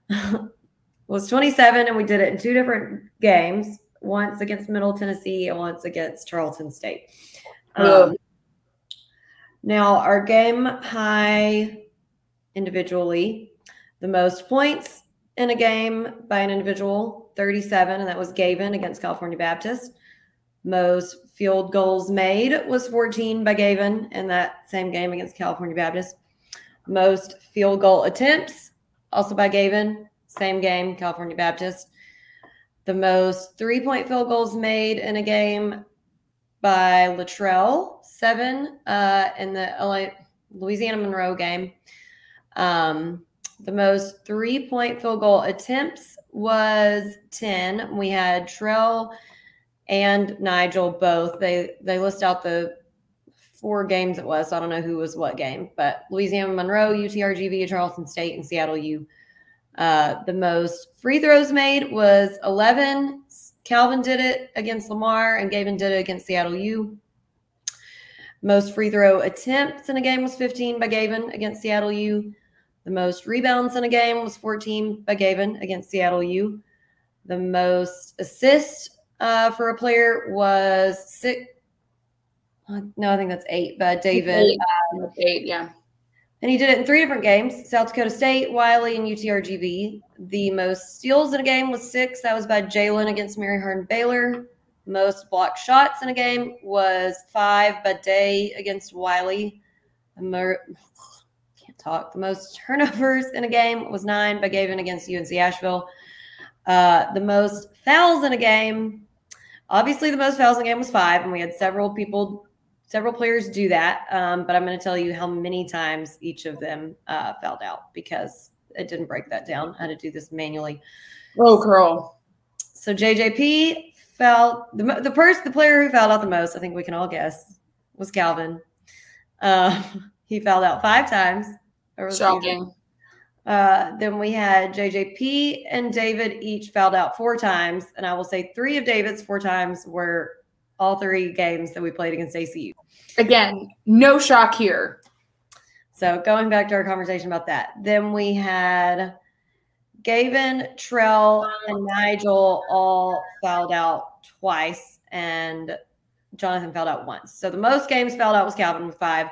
<laughs> was 27, and we did it in two different games once against Middle Tennessee and once against Tarleton State. Um, now, our game high individually, the most points in a game by an individual, 37, and that was Gavin against California Baptist. Most field goals made was 14 by Gavin in that same game against California Baptist. Most field goal attempts, also by Gavin, same game, California Baptist. The most three point field goals made in a game by Latrell, seven uh, in the LA, Louisiana Monroe game. Um, the most three point field goal attempts was 10. We had Trell and Nigel both. They they list out the four games it was. So I don't know who was what game, but Louisiana Monroe, UTRGV, Tarleton State, and Seattle U. Uh, the most free throws made was 11. Calvin did it against Lamar, and Gavin did it against Seattle U. Most free throw attempts in a game was 15 by Gavin against Seattle U. The most rebounds in a game was 14 by Gavin against Seattle U. The most assists uh, for a player was six. Uh, no, I think that's eight by David. Eight, um, eight, yeah. And he did it in three different games South Dakota State, Wiley, and UTRGV. The most steals in a game was six. That was by Jalen against Mary Hardin Baylor. Most blocked shots in a game was five by Day against Wiley. Can't talk. The most <laughs> turnovers in a game was nine by Gavin against UNC Asheville. Uh, the most fouls in a game, obviously, the most fouls in a game was five, and we had several people several players do that, um, but I'm going to tell you how many times each of them uh, fouled out because it didn't break that down. I had to do this manually. Oh, girl. So JJP fouled the the person the player who fouled out the most. I think we can all guess was Calvin. Uh, <laughs> he fouled out five times. Shocking. Uh, then we had JJP and David each fouled out four times, and I will say three of David's four times were all three games that we played against ACU. Again, no shock here. So going back to our conversation about that, then we had Gavin, Trell, and Nigel all fouled out twice, and Jonathan fouled out once. So the most games fouled out was Calvin with five.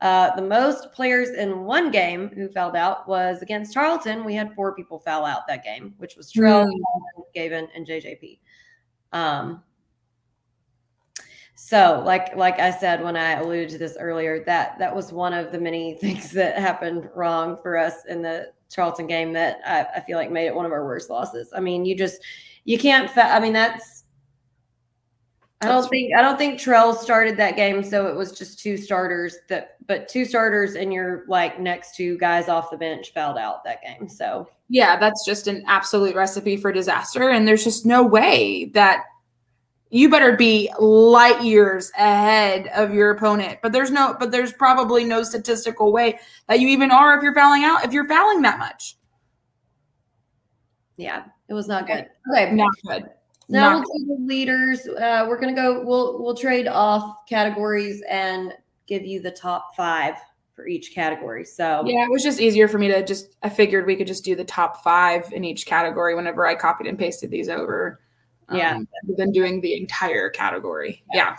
Uh, the most players in one game who fouled out was against Tarleton. We had four people foul out that game, which was Trell, mm. Gavin, and JJP. Um, so, like like I said when I alluded to this earlier, that that was one of the many <laughs> things that happened wrong for us in the Tarleton game that I, I feel like made it one of our worst losses. I mean, you just you can't. Fa- I mean, that's. I don't think I don't think Trell started that game, so it was just two starters that, but two starters and your like next two guys off the bench fouled out that game. So yeah, that's just an absolute recipe for disaster, and there's just no way that you better be light years ahead of your opponent. But there's no, but there's probably no statistical way that you even are if you're fouling out, if you're fouling that much. Yeah, it was not good. Okay, not good. Now not we'll the leaders. Uh, we're gonna go. We'll we'll trade off categories and give you the top five for each category. So yeah, it was just easier for me to just. I figured we could just do the top five in each category whenever I copied and pasted these over yeah. Um, than doing the entire category. Yeah.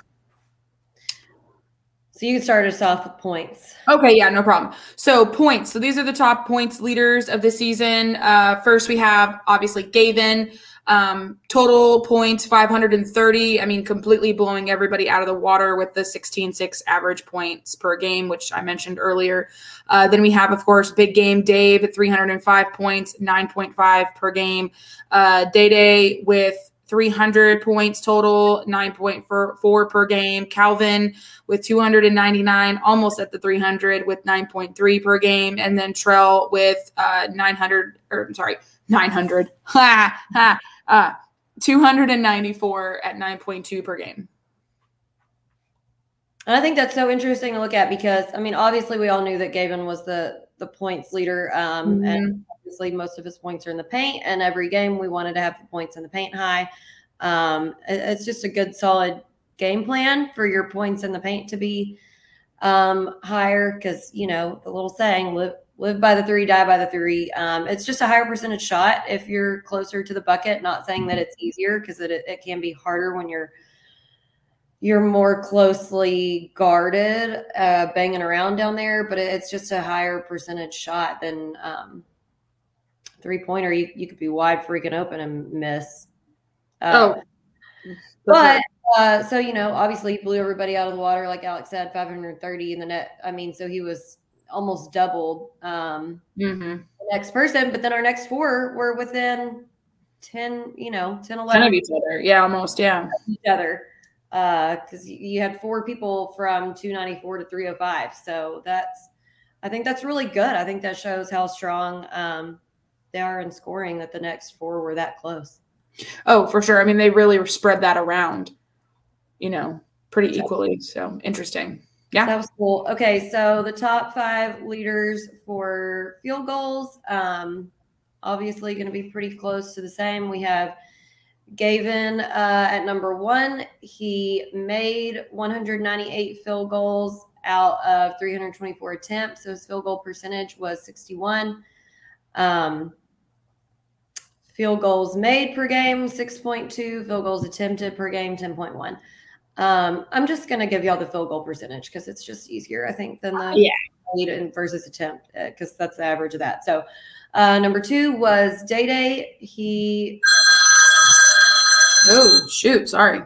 So you can start us off with points. Okay, yeah, no problem. So points. So these are the top points leaders of the season. Uh, first, we have obviously Gavin. Um, total points 530. I mean, completely blowing everybody out of the water with the 16.6 average points per game, which I mentioned earlier. Uh, then we have, of course, big game Dave at 305 points, 9.5 per game. Uh, Day Day with 300 points total, 9.4 per game. Calvin with 299, almost at the 300 with 9.3 per game. And then Trell with uh, 900, or sorry, 900, <laughs> ha, ha, uh, 294 at 9.2 per game. And I think that's so interesting to look at because, I mean, obviously we all knew that Gavin was the the points leader, um, mm-hmm. and obviously most of his points are in the paint. And every game we wanted to have the points in the paint high. Um, it's just a good, solid game plan for your points in the paint to be um, higher because you know the little saying live live by the three, die by the three. Um, it's just a higher percentage shot if you're closer to the bucket. Not saying that it's easier because it, it can be harder when you're you're more closely guarded, uh, banging around down there, but it's just a higher percentage shot than um, three pointer. You, you could be wide freaking open and miss. Uh, oh, but uh, so you know, obviously, he blew everybody out of the water, like Alex said, 530 in the net. I mean, so he was almost doubled um, mm-hmm. the next person. But then our next four were within 10, you know, 10, 11 10 of each other. Yeah, almost. Yeah, each other because uh, you had four people from 294 to 305. So that's, I think that's really good. I think that shows how strong um, they are in scoring that the next four were that close. Oh, for sure. I mean, they really spread that around, you know, pretty equally. So interesting. Yeah. That was cool. Okay. So the top five leaders for field goals, um, obviously going to be pretty close to the same. We have Gavin uh, at number one. He made 198 field goals out of 324 attempts. So his field goal percentage was 61. Um, field goals made per game, 6.2. Field goals attempted per game, 10.1. Um, I'm just going to give y'all the field goal percentage because it's just easier, I think, than the yeah. lead versus attempt because uh, that's the average of that. So uh, number two was Day Day. He Oh, shoot. Sorry.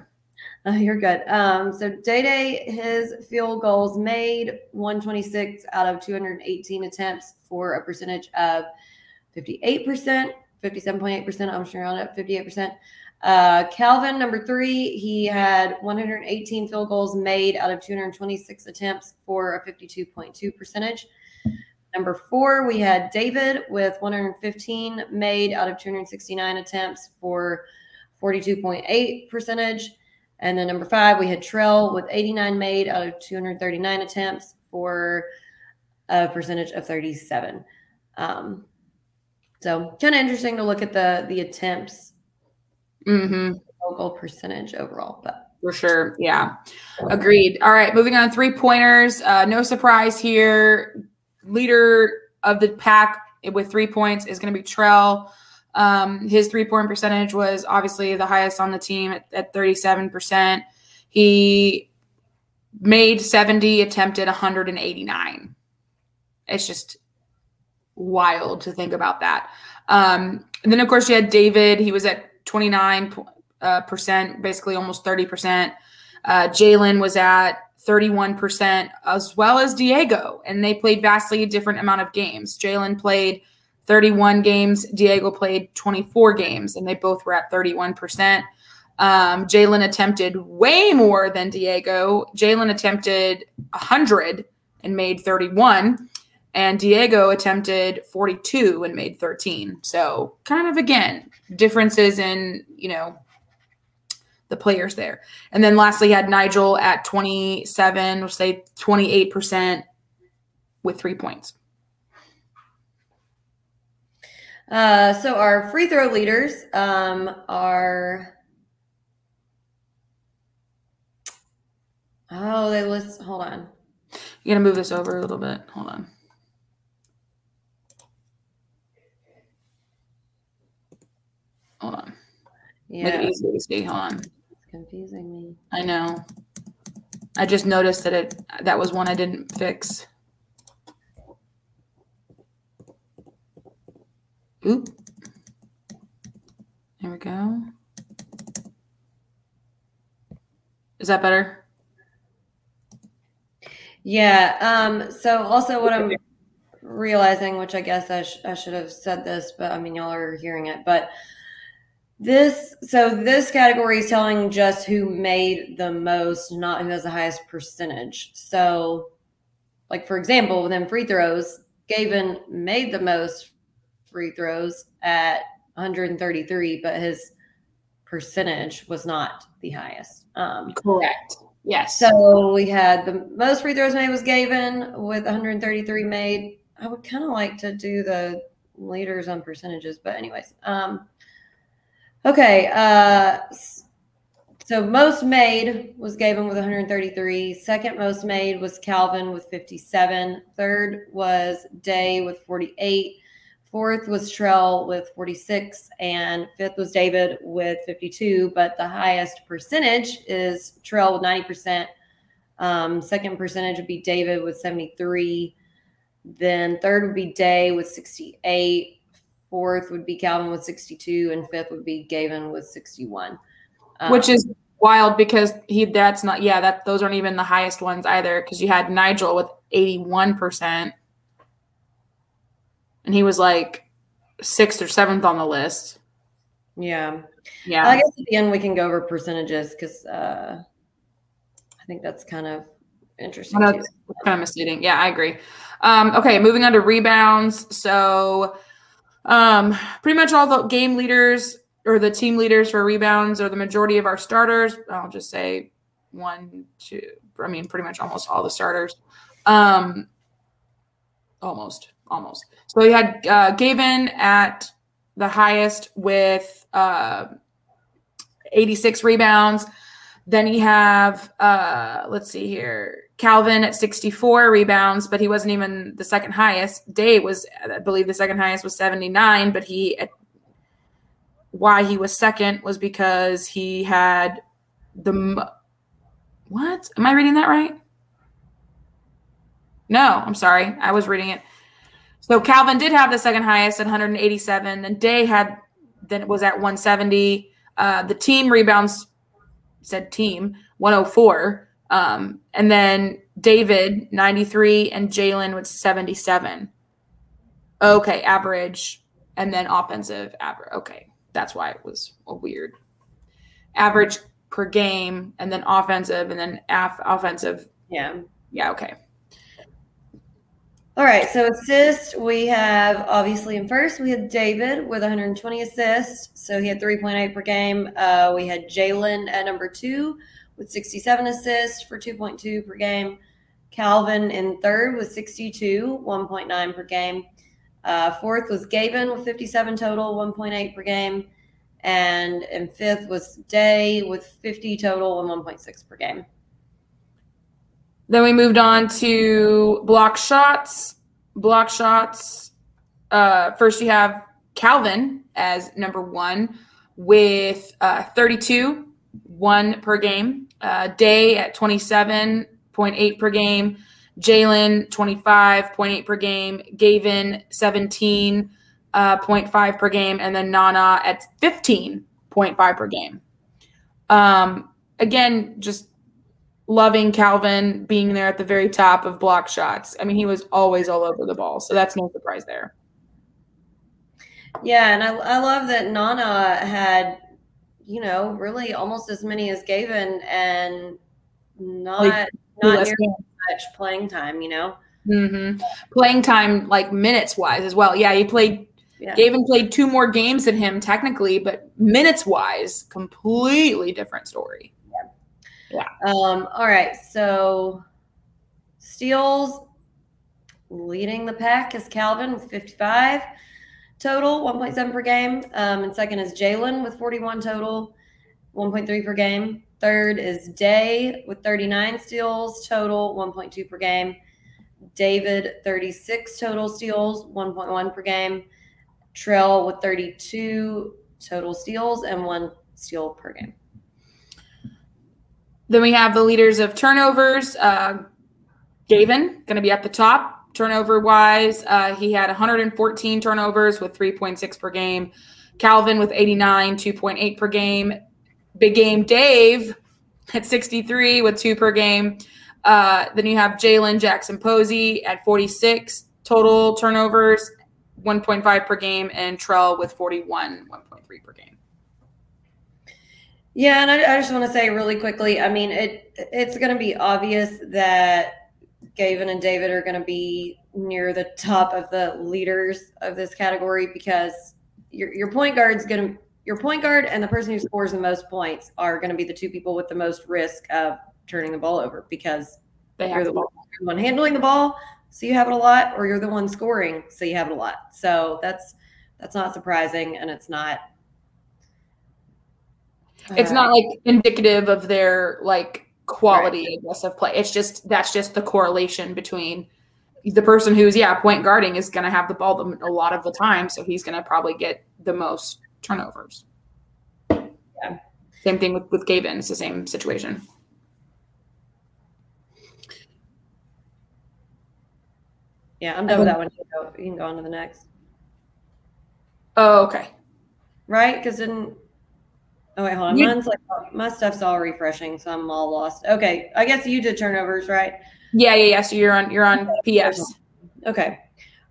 Uh, you're good. Um, so Day Day, his field goals made 126 out of 218 attempts for a percentage of 58%, 57.8%. I'm sure on it, 58%. Uh, Calvin, number three, he had 118 field goals made out of 226 attempts for a 52.2 percentage. Number four, we had David with 115 made out of 269 attempts for 42.8 percentage. And then number five, we had Trell with 89 made out of 239 attempts for a percentage of 37. Um, so kind of interesting to look at the the attempts, mm-hmm. goal percentage overall, but for sure, yeah, agreed. All right, moving on, three pointers. Uh, no surprise here. Leader of the pack with three points is going to be Trell. Um, his three point percentage was obviously the highest on the team at, at 37%. He made 70, attempted 189. It's just wild to think about that. Um, and then, of course, you had David. He was at 29, uh, percent, basically almost 30%. Uh, Jalen was at 31%, as well as Diego. And they played vastly different amount of games. Jalen played – 31 games. Diego played 24 games, and they both were at 31%. Um, Jalen attempted way more than Diego. Jalen attempted 100 and made 31, and Diego attempted 42 and made 13. So, kind of again, differences in, you know, the players there. And then lastly, had Nigel at 27, we'll say 28% with three points. Uh, so our free throw leaders um, are. Oh, they list. Hold on. You gotta move this over a little bit. Hold on. Hold on. Yeah, Make it easy to see. Hold on. it's confusing me. I know. I just noticed that it that was one I didn't fix. Oop. There we go. Is that better? Yeah. Um. So also, what I'm realizing, which I guess I, sh- I should have said this, but I mean, y'all are hearing it, but this so this category is telling just who made the most, not who has the highest percentage. So, like for example, within free throws, Gavin made the most free throws at 133, but his percentage was not the highest. Um, Correct. Yes. so we had the most free throws made was Gavin with 133 made. I would kind of like to do the leaders on percentages, but anyways. Um, okay. Uh, so most made was Gavin with 133. Second most made was Calvin with 57. Third was Day with 48. Fourth was Trell with 46. And fifth was David with 52. But the highest percentage is Trell with 90%. Um, second percentage would be David with 73. Then third would be Day with 68. Fourth would be Calvin with 62. And fifth would be Gavin with 61. Which Um, is wild because he that's not yeah, that those aren't even the highest ones either because you had Nigel with 81% and he was like sixth or seventh on the list. yeah. Yeah. I guess at the end we can go over percentages because uh, I think that's kind of interesting know too. kind of misleading. Yeah, I agree. Um, okay, moving on to rebounds. So, um, pretty much all the game leaders or the team leaders for rebounds are the majority of our starters. I'll just say one, two. I mean, pretty much almost all the starters. Um, almost, almost. So he had uh, Gavin at the highest with uh, 86 rebounds. Then you have, uh, let's see here, Calvin at 64 rebounds, but he wasn't even the second highest. Day was, I believe, the second highest was 79, but he, why he was second was because he had the, what? Am I reading that right? No, I'm sorry. I was reading it. So Calvin did have the second highest at 187, and Day had, then it was at 170. Uh, the team rebounds said team 104 um, and then david 93 and jalen was 77 okay average and then offensive average okay that's why it was a weird. Average per game and then offensive and then af- offensive. Yeah. yeah okay All right. So assist, we have obviously in first we had David with 120 assists, so he had 3.8 per game. Uh, we had Jalen at number two with 67 assists for 2.2 per game. Calvin in third with 62, 1.9 per game. Uh, fourth was Gavin with 57 total, 1.8 per game. And in fifth was Day with 50 total and 1.6 per game. Then we moved on to block shots. Block shots. Uh, first, you have Calvin as number one with uh, 32, one per game. Uh, Day at 27.8 per game. Jalen, 25.8 per game. Gavin, 17.5 uh, per game. And then Nana at 15.5 per game. Um, again, just loving Calvin being there at the very top of block shots. I mean, he was always all over the ball, so that's no surprise there. Yeah, and I, I love that Nana had, you know, really almost as many as Gavin and not Like, not nearly much playing time, you know. Mm-hmm. Playing time, like minutes wise as well. Yeah, he played Yeah. Gavin played two more games than him technically, but minutes wise, completely different story. Yeah. Um, all right. So steals leading the pack is Calvin with 55 total, 1.7 per game. Um, and second is Jalen with 41 total, 1.3 per game. Third is Day with 39 steals total, 1.2 per game. David, 36 total steals, 1.1 per game. Trell with 32 total steals and one steal per game. Then we have the leaders of turnovers. Uh, Gavin going to be at the top turnover wise. Uh, he had 114 turnovers with 3.6 per game. Calvin with 89, 2.8 per game. Big game Dave at 63 with two per game. Uh, then you have Jalen Jackson Posey at 46 total turnovers, 1.5 per game, and Trell with 41, 1.3 per game. Yeah, and I, I just want to say really quickly. I mean, it it's going to be obvious that Gavin and David are going to be near the top of the leaders of this category because your your point guard's going to your point guard and the person who scores the most points are going to be the two people with the most risk of turning the ball over because they you're the one, one handling the ball, so you have it a lot, or you're the one scoring, so you have it a lot. So that's that's not surprising, and it's not. It's not like indicative of their like quality, right. I guess, of play. It's just that's just the correlation between the person who's yeah point guarding is going to have the ball a lot of the time, so he's going to probably get the most turnovers. Yeah. Same thing with with Gavin. It's the same situation. Yeah, I'm done with that one. You can, go, you can go on to the next. Oh, okay. Right? Because then, oh wait, hold on. You, Mine's like oh, my stuff's all refreshing, so I'm all lost. Okay, I guess you did turnovers, right? Yeah, yeah, yeah. So you're on you're on PS. Okay.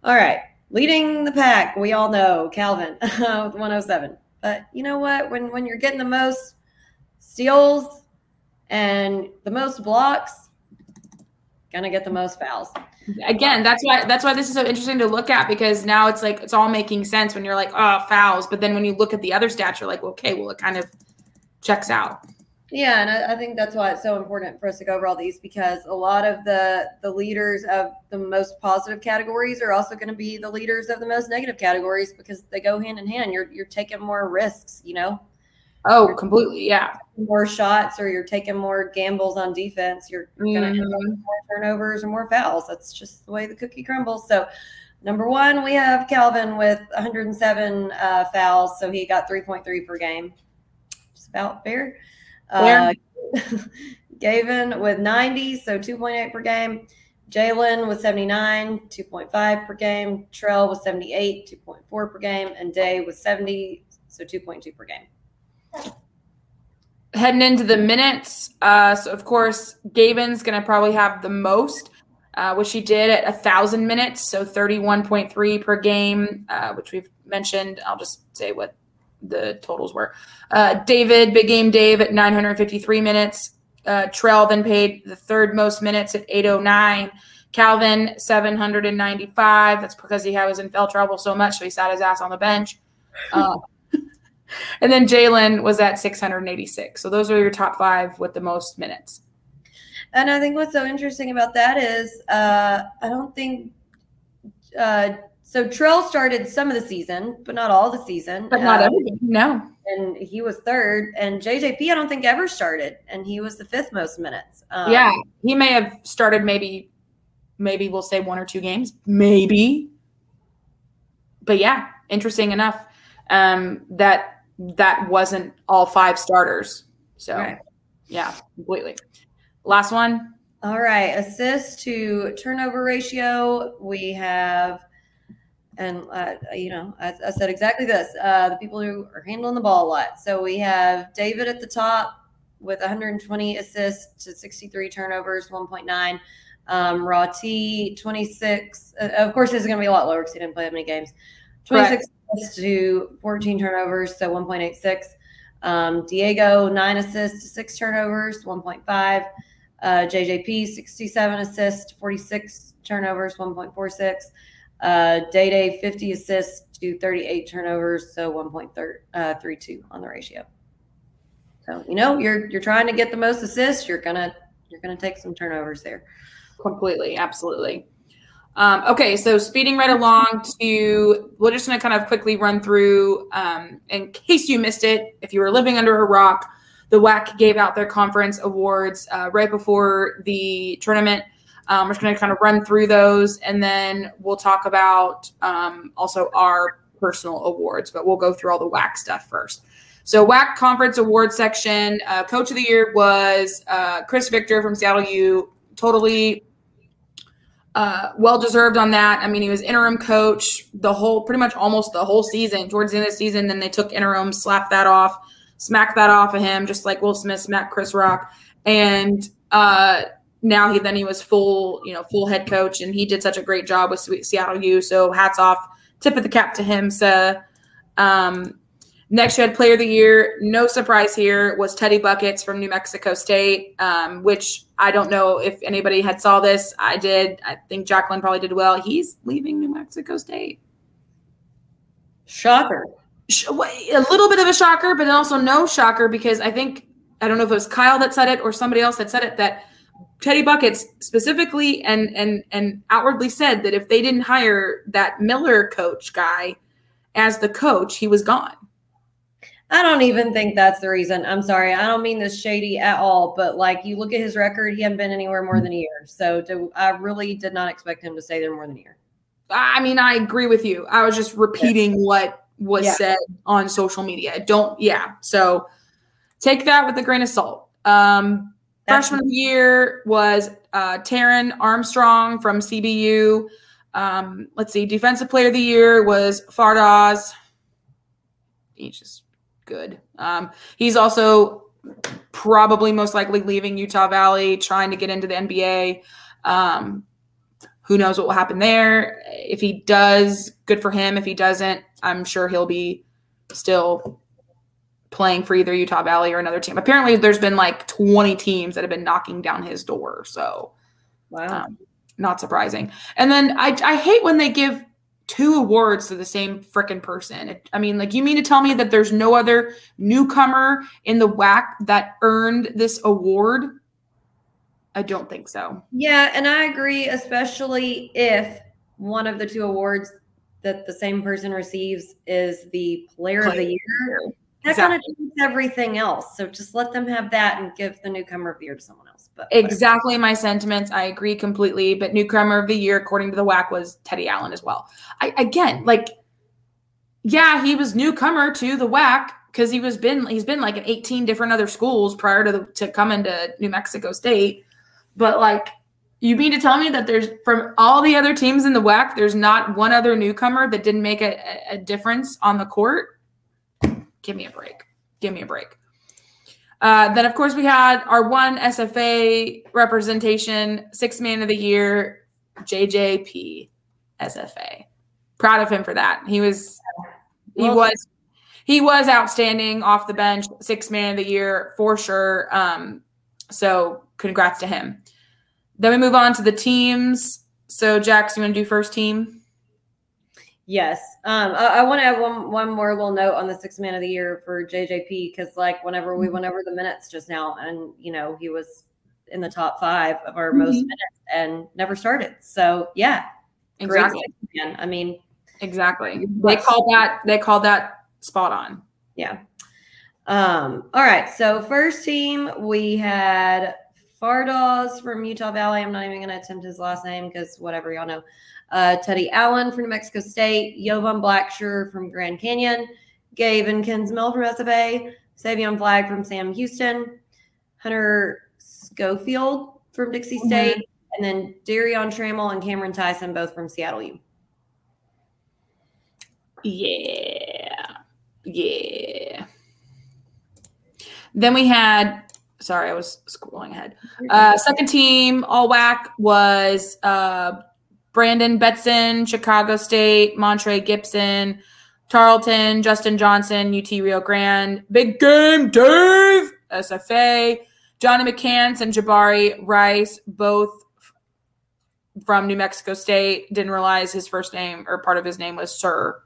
All right. Leading the pack, we all know Calvin <laughs> with 107. But you know what? When when you're getting the most steals and the most blocks, gonna get the most fouls again that's why that's why this is so interesting to look at because now it's like it's all making sense when you're like oh fouls but then when you look at the other stats you're like okay well it kind of checks out yeah and I, I, think that's why it's so important for us to go over all these because a lot of the the leaders of the most positive categories are also going to be the leaders of the most negative categories because they go hand in hand you're you're taking more risks you know Oh, completely. Yeah. More shots or you're taking more gambles on defense. You're, you're going to have mm-hmm. more turnovers or more fouls. That's just the way the cookie crumbles. So, number one, we have Calvin with 107 uh, fouls. So, he got 3.3 per game. Just about fair. fair. Uh, <laughs> Gavin with 90, so 2.8 per game. Jalen with 79, 2.5 per game. Trell with 78, 2.4 per game. And Day with 70, so 2.2 per game. Heading into the minutes, uh, so of course, Gavin's going to probably have the most, uh, which he did at a thousand minutes, so thirty-one point three per game, uh, which we've mentioned. I'll just say what the totals were. Uh, David, big game Dave at nine hundred fifty-three minutes. Uh, Trell then paid the third most minutes at eight oh nine. Calvin, 795. That's because he was in foul trouble so much, so he sat his ass on the bench. And then Jalen was at 686. So those are your top five with the most minutes. And I think what's so interesting about that is uh, I don't think uh, so. Trell started some of the season, but not all the season. But not uh, everything. No. And he was third. And JJP, I don't think ever started, and he was the fifth most minutes. Um, yeah, he may have started maybe, maybe we'll say one or two games, maybe. But yeah, interesting enough um, that that wasn't all five starters. So, right. yeah, completely. Last one. All right. Assist to turnover ratio. We have, and, uh, you know, I, I, said exactly this uh, the people who are handling the ball a lot. So we have David at the top with 120 assists to 63 turnovers, 1.9. Um, Raw T, 26. Uh, of course, this is going to be a lot lower because he didn't play that many games. 26 to 14 turnovers, so 1.86. Um, Diego, nine assists, to six turnovers, 1.5. Uh, JJP, 67 assists, 46 turnovers, 1.46. Uh, Day Day, 50 assists, to 38 turnovers, so 1.32 on the ratio. So you know you're you're trying to get the most assists. You're gonna you're gonna take some turnovers there. Completely, absolutely. Um, okay, so speeding right along to, we're just going to kind of quickly run through, um, in case you missed it, if you were living under a rock, the WAC gave out their conference awards uh, right before the tournament. Um, we're just going to kind of run through those, and then we'll talk about um, also our personal awards, but we'll go through all the WAC stuff first. So WAC conference award section, uh, coach of the year was uh, Chris Victor from Seattle U. Totally uh, well deserved on that. I mean, he was interim coach the whole, pretty much almost the whole season. Towards the end of the season, then they took interim, slapped that off, smacked that off of him, just like Will Smith smacked Chris Rock, and uh, now he then he was full, you know, full head coach, and he did such a great job with Seattle U. So hats off, tip of the cap to him. So, um, Next, you had Player of the Year. No surprise here was Teddy Buckets from New Mexico State, um, which I don't know if anybody had saw this. I did. I think Jacqueline probably did well. He's leaving New Mexico State. Shocker. A little bit of a shocker, but also no shocker because I think I don't know if it was Kyle that said it or somebody else that said it that Teddy Buckets specifically and and and outwardly said that if they didn't hire that Miller coach guy as the coach, he was gone. I don't even think that's the reason. I'm sorry. I don't mean this shady at all, but like you look at his record, he hadn't been anywhere more than a year. So to, I really did not expect him to stay there more than a year. I mean, I agree with you. I was just repeating yeah. what was yeah. said on social media. Don't, yeah. So take that with a grain of salt. Um, freshman of the year was uh, Taran Armstrong from CBU. Um, let's see. Defensive player of the year was Fardaws. He's just good. Um, he's also probably most likely leaving Utah Valley, trying to get into the NBA. Um, who knows what will happen there? If he does, good for him. If he doesn't, I'm sure he'll be still playing for either Utah Valley or another team. Apparently, there's been like 20 teams that have been knocking down his door. So, wow, um, not surprising. And then I, I hate when they give two awards to the same freaking person. I mean, like, you mean to tell me that there's no other newcomer in the WAC that earned this award? I don't think so. Yeah, and I agree, especially if one of the two awards that the same person receives is the player, player. of the year. That exactly. kind of changes everything else. So just let them have that and give the newcomer of the year to someone else. But exactly my sentiments. I agree completely. But newcomer of the year, according to the WAC, was Teddy Allen as well. I again, like, yeah, he was newcomer to the WAC because he was been he's been like in 18 different other schools prior to the, to coming to New Mexico State. But like, you mean to tell me that there's from all the other teams in the WAC, there's not one other newcomer that didn't make a, a difference on the court? Give me a break. Give me a break. Uh, then, of course, we had our one SFA representation, six man of the year, JJP SFA. Proud of him for that. He was, he was, he was outstanding off the bench, six man of the year for sure. Um, so, congrats to him. Then we move on to the teams. So, Jax, you want to do first team? Yes. Um, I, I want to add one one more little note on the six man of the year for JJP because like whenever we mm-hmm. went over the minutes just now, and you know he was in the top five of our mm-hmm. most minutes and never started. So yeah, exactly. Great I mean, exactly. They called that. They called that spot on. Yeah. Um. All right. So first team we had Fardaws from Utah Valley. I'm not even going to attempt his last name because whatever y'all know uh, Teddy Allen from New Mexico State, Jovan Blacksher from Grand Canyon, Gavin Kensmil from SFA, Savion Flagg from Sam Houston, Hunter Schofield from Dixie mm-hmm. State, and then Darrion Trammell and Cameron Tyson, both from Seattle U. Yeah. Yeah. Then we had, sorry, I was scrolling ahead. Uh, second team, all WAC was uh, Brandon Betson, Chicago State, Montre Gibson, Tarleton, Justin Johnson, UT Rio Grande, Big Game Dave, SFA, Johnny McCants and Jabari Rice, both from New Mexico State. Didn't realize his first name or part of his name was Sir.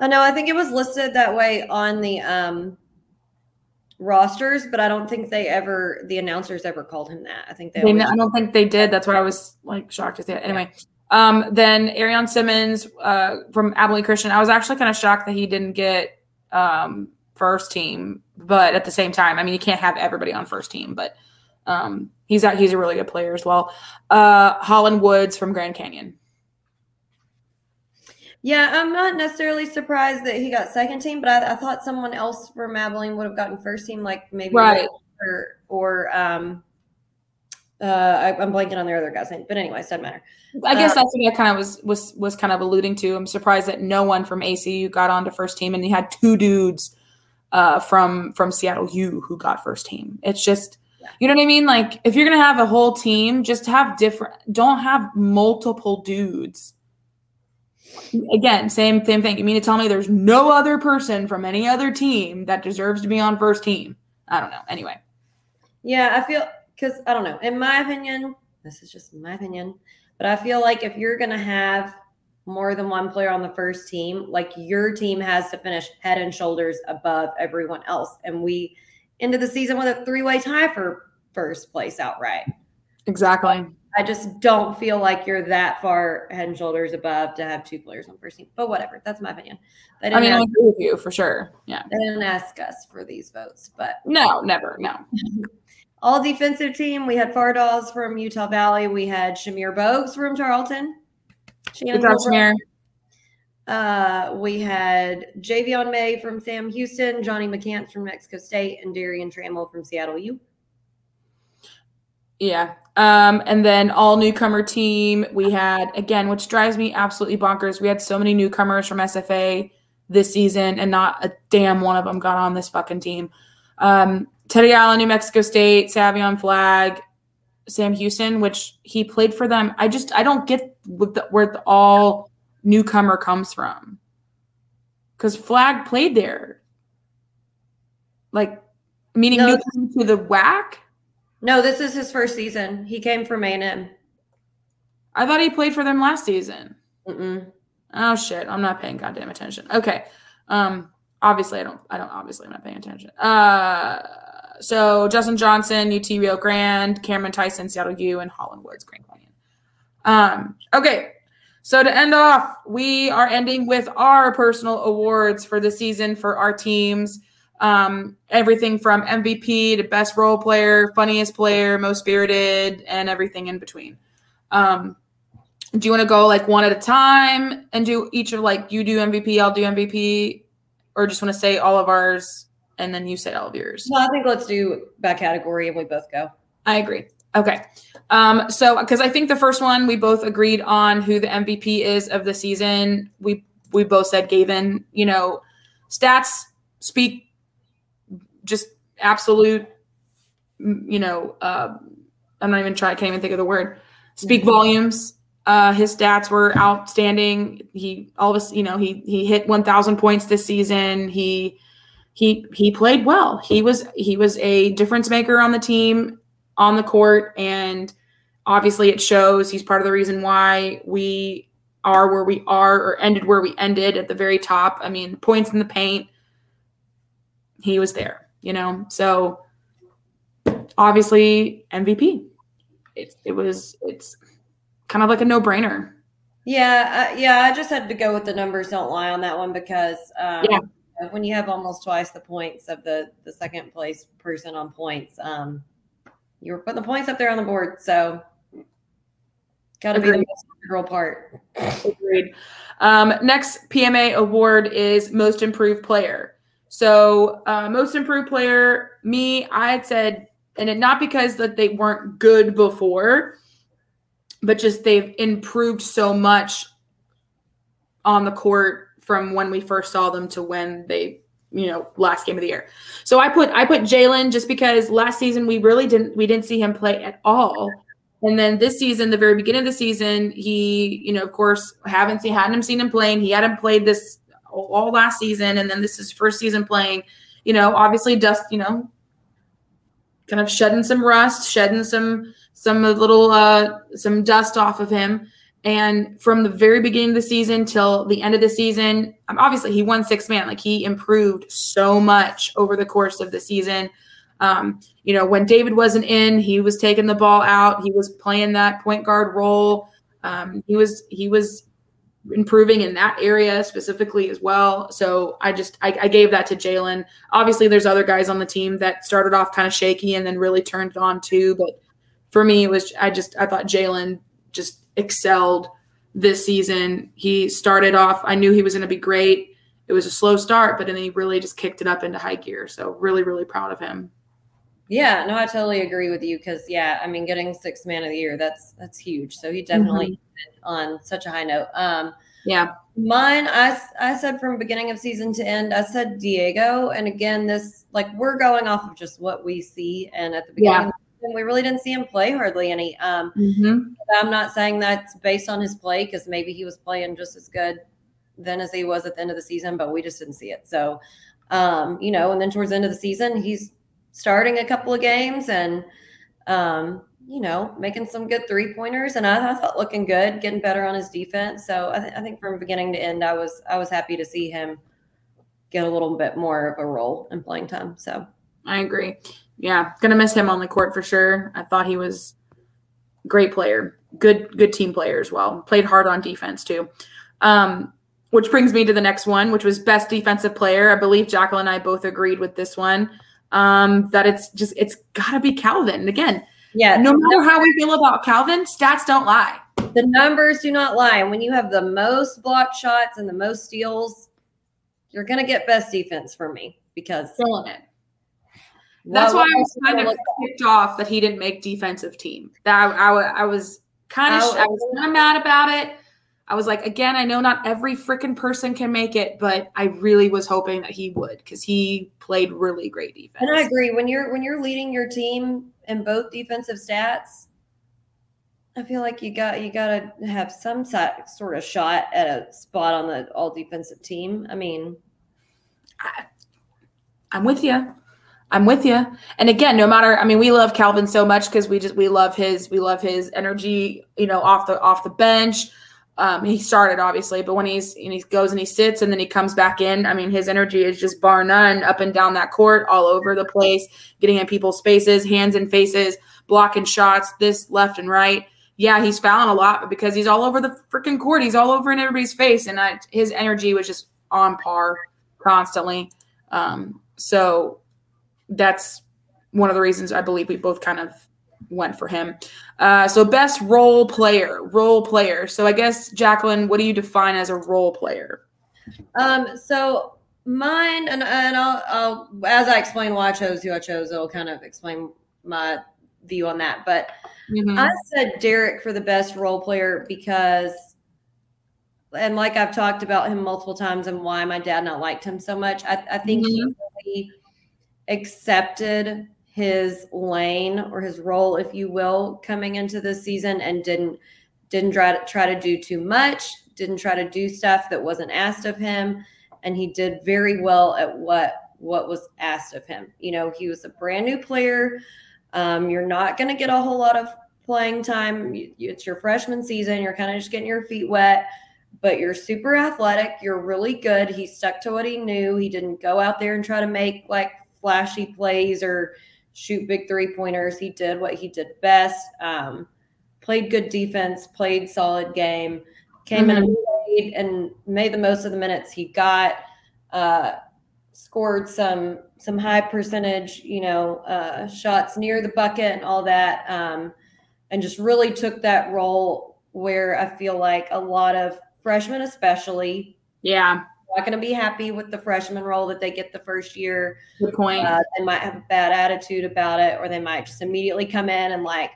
I know. I think it was listed that way on the um, rosters, but I don't think they ever the announcers ever called him that. I think they. They, always- I don't think they did. That's what I was like shocked to see. it. Anyway, um, then Airion Simmons uh, from Abilene Christian. I was actually kind of shocked that he didn't get um, first team, but at the same time, I mean, you can't have everybody on first team, but um, he's out. He's a really good player as well. Uh, Holland Woods from Grand Canyon. Yeah, I'm not necessarily surprised that he got second team, but I, I thought someone else from Abilene would have gotten first team, like maybe Right. or or um, uh, I, I'm blanking on their other guy's name, but anyway, it doesn't matter. I guess Uh, that's what I kind of was was was kind of alluding to. I'm surprised that no one from ACU got onto first team, and you had two dudes uh, from from Seattle U who got first team. It's just, Yeah. you know what I mean? Like if you're gonna have a whole team, just have different. Don't have multiple dudes. Again, same same thing. You mean to tell me there's no other person from any other team that deserves to be on first team? I don't know. Anyway, Yeah, I feel because I don't know. In my opinion, this is just my opinion, but I feel like if you're gonna have more than one player on the first team, like your team has to finish head and shoulders above everyone else. And we ended the season with a three-way tie for first place outright. exactly. I just don't feel like you're that far head and shoulders above to have two players on first team. But whatever, that's my opinion. I mean, I agree with you for sure. Yeah. they didn't ask us for these votes, but No, never. No. <laughs> All defensive team. We had Fardaws from Utah Valley. We had Shamir Bogues from Tarleton. Shannon Good job, Gilbert. Uh, we had Javion May from Sam Houston, Johnny McCants from Mexico State, and Darrion Trammell from Seattle U. Yeah. Um, and then all newcomer team, we had again, which drives me absolutely bonkers. We had so many newcomers from SFA this season, and not a damn one of them got on this fucking team. Um, Teddy Allen, New Mexico State, Savion Flagg, Sam Houston, which he played for them. I just I don't get what the, where the all newcomer comes from. Because Flagg played there, like meaning No. newcomer to the WAC. No, this is his first season. He came from A&M. I thought he played for them last season. Mm-mm. Oh shit, I'm not paying goddamn attention. Okay. Um obviously I don't I don't obviously I'm not paying attention. Uh so Justin Johnson, UT Rio Grande, Cameron Tyson, Seattle U, and Holland Woods, Grand Canyon. Um, okay. So to end off, we are ending with our personal awards for the season for our teams. Um, everything from MVP to best role player, funniest player, most spirited, and everything in between. Um, do you want to go like one at a time and do each of like you do MVP, I'll do MVP, or just want to say all of ours and then you say all of yours? No, I think let's do that category and we both go. I agree. Okay. Um, so because I think the first one we both agreed on who the MVP is of the season. We we both said Gavin. You know, stats speak just absolute. You know, uh, I'm not even trying. I can't even think of the word. Speak volumes. Uh, his stats were outstanding. He all of us, you know, he he hit 1,000 points this season. He he he played well. He was he was a difference maker on the team on the court and obviously it shows he's part of the reason why we are where we are or ended where we ended at the very top. I mean, points in the paint. He was there, you know. So obviously MVP. It's it was it's kind of like a no-brainer. Yeah, uh, yeah. I just had to go with the numbers. Don't lie on that one because um, Yeah. when you have almost twice the points of the the second place person on points, um, you were putting the points up there on the board. So, got to be the most integral part. Agreed. Um, next PMA award is most improved player. So uh, most improved player, me, I had said, and it not because that they weren't good before, but just they've improved so much on the court from when we first saw them to when they, you know, last game of the year. So I put I put Jalen just because last season we really didn't we didn't see him play at all. And then this season, the very beginning of the season, he, you know, of course, haven't seen hadn't seen him playing. He hadn't played this all, last season, and then this is first season playing. You know, obviously, dust. You know, kind of shedding some rust, shedding some some little uh some dust off of him, And from the very beginning of the season till the end of the season, um, obviously he won six man. Like he improved so much over the course of the season. Um, you know, when David wasn't in, he was taking the ball out. He was playing that point guard role. Um, he was he was improving in that area specifically as well. So I just I, I gave that to Jalen. Obviously, there's other guys on the team that started off kind of shaky and then really turned it on too. But for me, it was I just I thought Jalen just excelled this season. He started off. I knew he was going to be great. It was a slow start, but then he really just kicked it up into high gear. So really, really proud of him. Yeah, no, I totally agree with you because yeah, I mean, getting six man of the year that's that's huge. So he definitely mm-hmm. on such a high note. Um, yeah, mine, I I said from beginning of season to end, I said Diego, and again, this like we're going off of just what we see, and at the beginning. Yeah. We really didn't see him play hardly any. Um, mm-hmm. I'm not saying that's based on his play because maybe he was playing just as good then as he was at the end of the season, but we just didn't see it. So, um, you know, and then towards the end of the season, he's starting a couple of games and um, you know making some good three pointers and I, I, thought looking good getting better on his defense. So I, th- I, think from beginning to end i was i was happy to see him get a little bit more of a role in playing time so. I agree. Yeah gonna miss him on the court for sure. I thought he was great player good good team player as well. Played hard on defense too. Um, which brings me to the next one which was best defensive player. I believe jacqueline and i both agreed with this one um, that it's just it's got to be Calvin. Again, yeah, no matter how we feel about Calvin, stats don't lie. The numbers do not lie. And when you have the most blocked shots and the most steals, you're to get best defense for me because filling it. That's why I was kind of kicked off that he didn't make defensive team. That I, I, I was kind of I was kind of mad about it. I was like, again, I know not every freaking person can make it, but I really was hoping that he would because he played really great defense. And I agree when you're when you're leading your team in both defensive stats, I feel like you got you got to have some sort of shot at a spot on the all defensive team. I mean, I, I'm with you. I'm with you. And again, no matter, I mean, we love Calvin so much because we just we love his we love his energy. You know, off the off the bench um, he started obviously, but when he's and he goes and he sits and then he comes back in, I mean, his energy is just bar none up and down that court, all over the place, getting in people's spaces, hands and faces, blocking shots, this left and right. Yeah, he's fouling a lot, but because he's all over the freaking court, he's all over in everybody's face, and I, his energy was just on par constantly. Um, so that's one of the reasons I believe we both kind of went for him. Uh, so best role player, role player. So I guess Jacqueline, what do you define as a role player? Um, so mine, and, and I'll, I'll, as I explain why I chose who I chose, it'll kind of explain my view on that. But mm-hmm. I said Derek for the best role player because, and like I've talked about him multiple times and why my dad not liked him so much. I, I think mm-hmm. he really accepted his lane or his role, if you will, coming into the season and didn't didn't try to try to do too much, didn't try to do stuff that wasn't asked of him, and he did very well at what what was asked of him. You know, he was a brand new player. Um, you're not going to get a whole lot of playing time. It's your freshman season. You're kind of just getting your feet wet, but you're super athletic. You're really good. He stuck to what he knew. He didn't go out there and try to make like flashy plays or shoot big three pointers. He did what he did best. Um, played good defense, played solid game, came mm-hmm. in and made the most of the minutes he got. Uh, scored some some high percentage, you know, uh, shots near the bucket and all that, um, and just really took that role where I feel like a lot of freshmen, especially, yeah, not going to be happy with the freshman role that they get the first year. Good point. Uh, they might have a bad attitude about it, or they might just immediately come in and like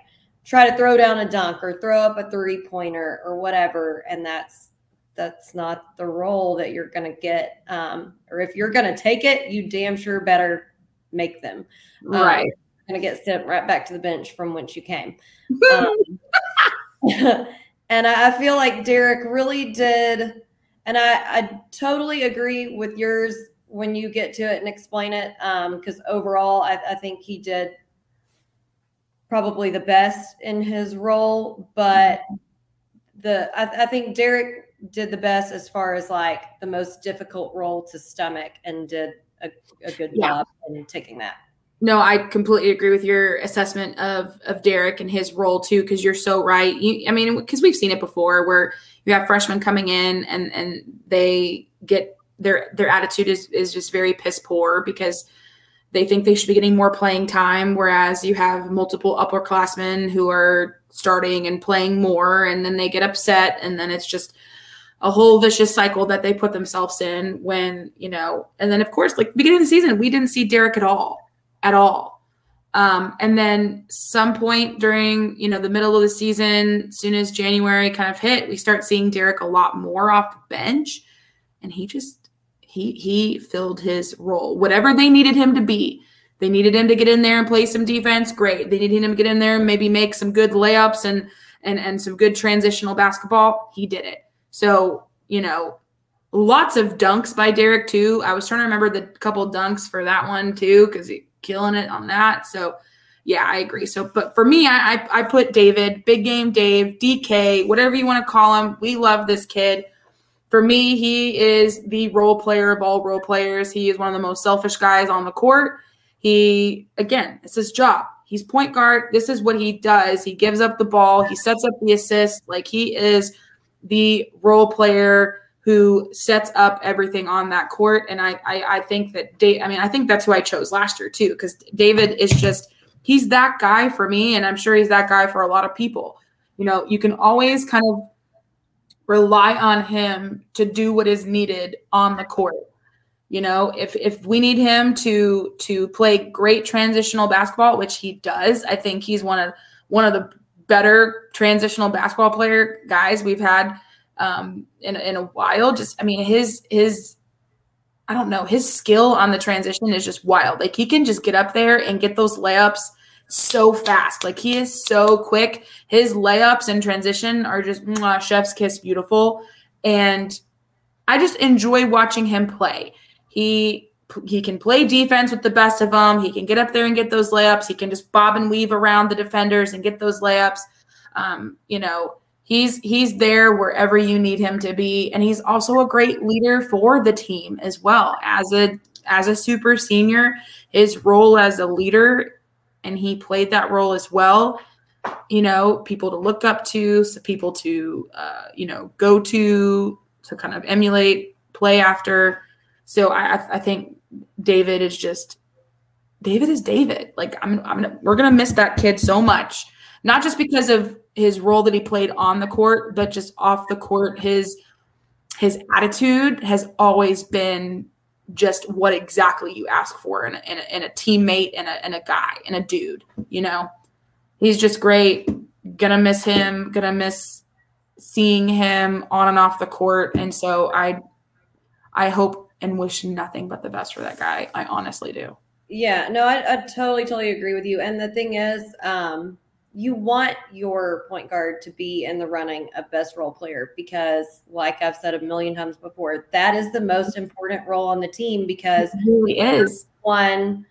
try to throw down a dunk or throw up a three pointer or whatever. And that's that's not the role that you're going to get. Um, or if you're going to take it, you damn sure better make them. Um, right. Going to get sent right back to the bench from whence you came. <laughs> um, <laughs> and I feel like Derek really did and I, I totally agree with yours when you get to it and explain it. Because um, overall, I, I think he did probably the best in his role, but the I, I think Derek did the best as far as like the most difficult role to stomach and did a, a good Yeah. job in taking that. No, I completely agree with your assessment of of Derek and his role too, because you're so right. You, I mean, because we've seen it before, where you have freshmen coming in and and they get their their attitude is is just very piss poor because they think they should be getting more playing time, whereas you have multiple upperclassmen who are starting and playing more, and then they get upset, and then it's just a whole vicious cycle that they put themselves in when you know and then of course like beginning of the season we didn't see derek at all at all. Um, and then some point during you know the middle of the season soon as january kind of hit we start seeing derek a lot more off the bench. And he just he he filled his role. Whatever they needed him to be. They needed him to get in there and play some defense great. They needed him to get in there and maybe make some good layups and and and some good transitional basketball. He did it. So, you know, lots of dunks by Derek too. I was trying to remember the couple dunks for that one too, because he killing it on that. So yeah, I agree. So, but for me, I, I I put David, big game Dave, DK, whatever you want to call him. We love this kid. For me, he is the role player of all role players. He is one of the most selfish guys on the court. He again, it's his job. He's point guard. This is what he does. He gives up the ball. He sets up the assist. Like he is the role player who sets up everything on that court. And I, I, I think that Dave, I mean, I think that's who I chose last year too, because David is just, he's that guy for me. And I'm sure he's that guy for a lot of people. You know, you can always kind of rely on him to do what is needed on the court. You know, if if we need him to to play great transitional basketball, which he does, I think he's one of one of the better transitional basketball player guys we've had um, in in a while. Just I mean his his I don't know his skill on the transition is just wild. Like he can just get up there and get those layups so fast. Like he is so quick. His layups and transition are just mwah, chef's kiss beautiful. And I just enjoy watching him play. He he can play defense with the best of them. He can get up there and get those layups. He can just bob and weave around the defenders and get those layups. Um, you know, he's he's there wherever you need him to be, and he's also a great leader for the team as well. As a as a super senior, his role as a leader, and he played that role as well. You know, people to look up to, so people to uh, you know go to to kind of emulate, play after. So I, I think David is just David is David. Like I'm, I'm gonna, we're gonna miss that kid so much, not just because of his role that he played on the court, but just off the court. His his attitude has always been just what exactly you ask for in a, in a, in a teammate and a, and a guy and a dude. You know, he's just great. Gonna miss him. Gonna miss seeing him on and off the court. And so I, I hope and wish nothing but the best for that guy. I honestly do. Yeah, no, I, I totally, totally agree with you. And the thing is, um, you want your point guard to be in the running of best role player because, like I've said a million times before, that is the most important role on the team because It really is. one